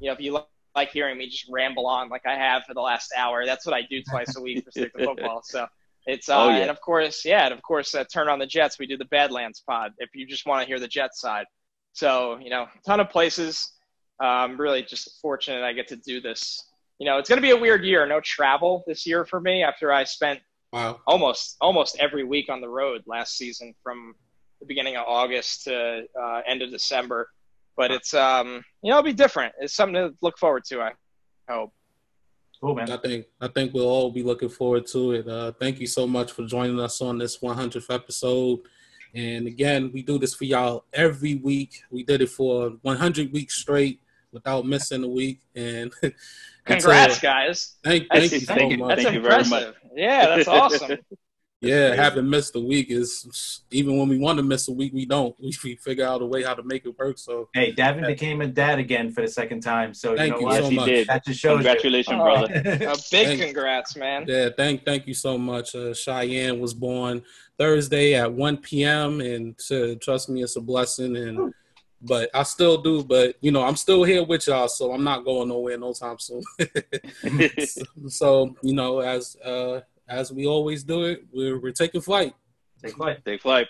you know, if you li- like hearing me just ramble on like I have for the last hour, that's what I do twice a week for Stick to football. So it's uh,
Oh, yeah.
and of course, yeah, and of course, uh, turn on the Jets. We do the Badlands pod if you just want to hear the Jets side. So you know, a ton of places. I'm really just fortunate I get to do this. You know, it's going to be a weird year. No travel this year for me after I spent
Wow.
almost almost every week on the road last season from the beginning of August to uh, end of December. But it's um, you know, it'll be different. It's something to look forward to. I hope.
Cool, man.
I think I think we'll all be looking forward to it. Uh, thank you so much for joining us on this 100th episode. And again, we do this for y'all every week. We did it for 100 weeks straight without missing a week. And *laughs* and so,
Congrats, guys.
thank,
That's-
thank you so
thank you.
much.
That's
Thank you very
impressive. Yeah, that's awesome. *laughs*
Yeah,
That's
having missed a week is even when we want to miss a week, we don't. *laughs* We, we figure out a way how to make it work. So
Hey, Davin became a dad again for the second time. So
Thank
you
you
know
Yes,
what?
so
he
much.
did.
That just shows
Congratulations,
Oh.
brother. *laughs*
A big
Thank-
congrats, man.
Yeah, thank thank you so much. Uh, Cheyenne was born Thursday at 1 p.m. and uh, trust me, it's a blessing. And but I still do. But you know, I'm still here with y'all, so I'm not going nowhere no time soon. *laughs* so you know, as uh, as we always do it, we're we're taking flight.
Take flight.
Take flight.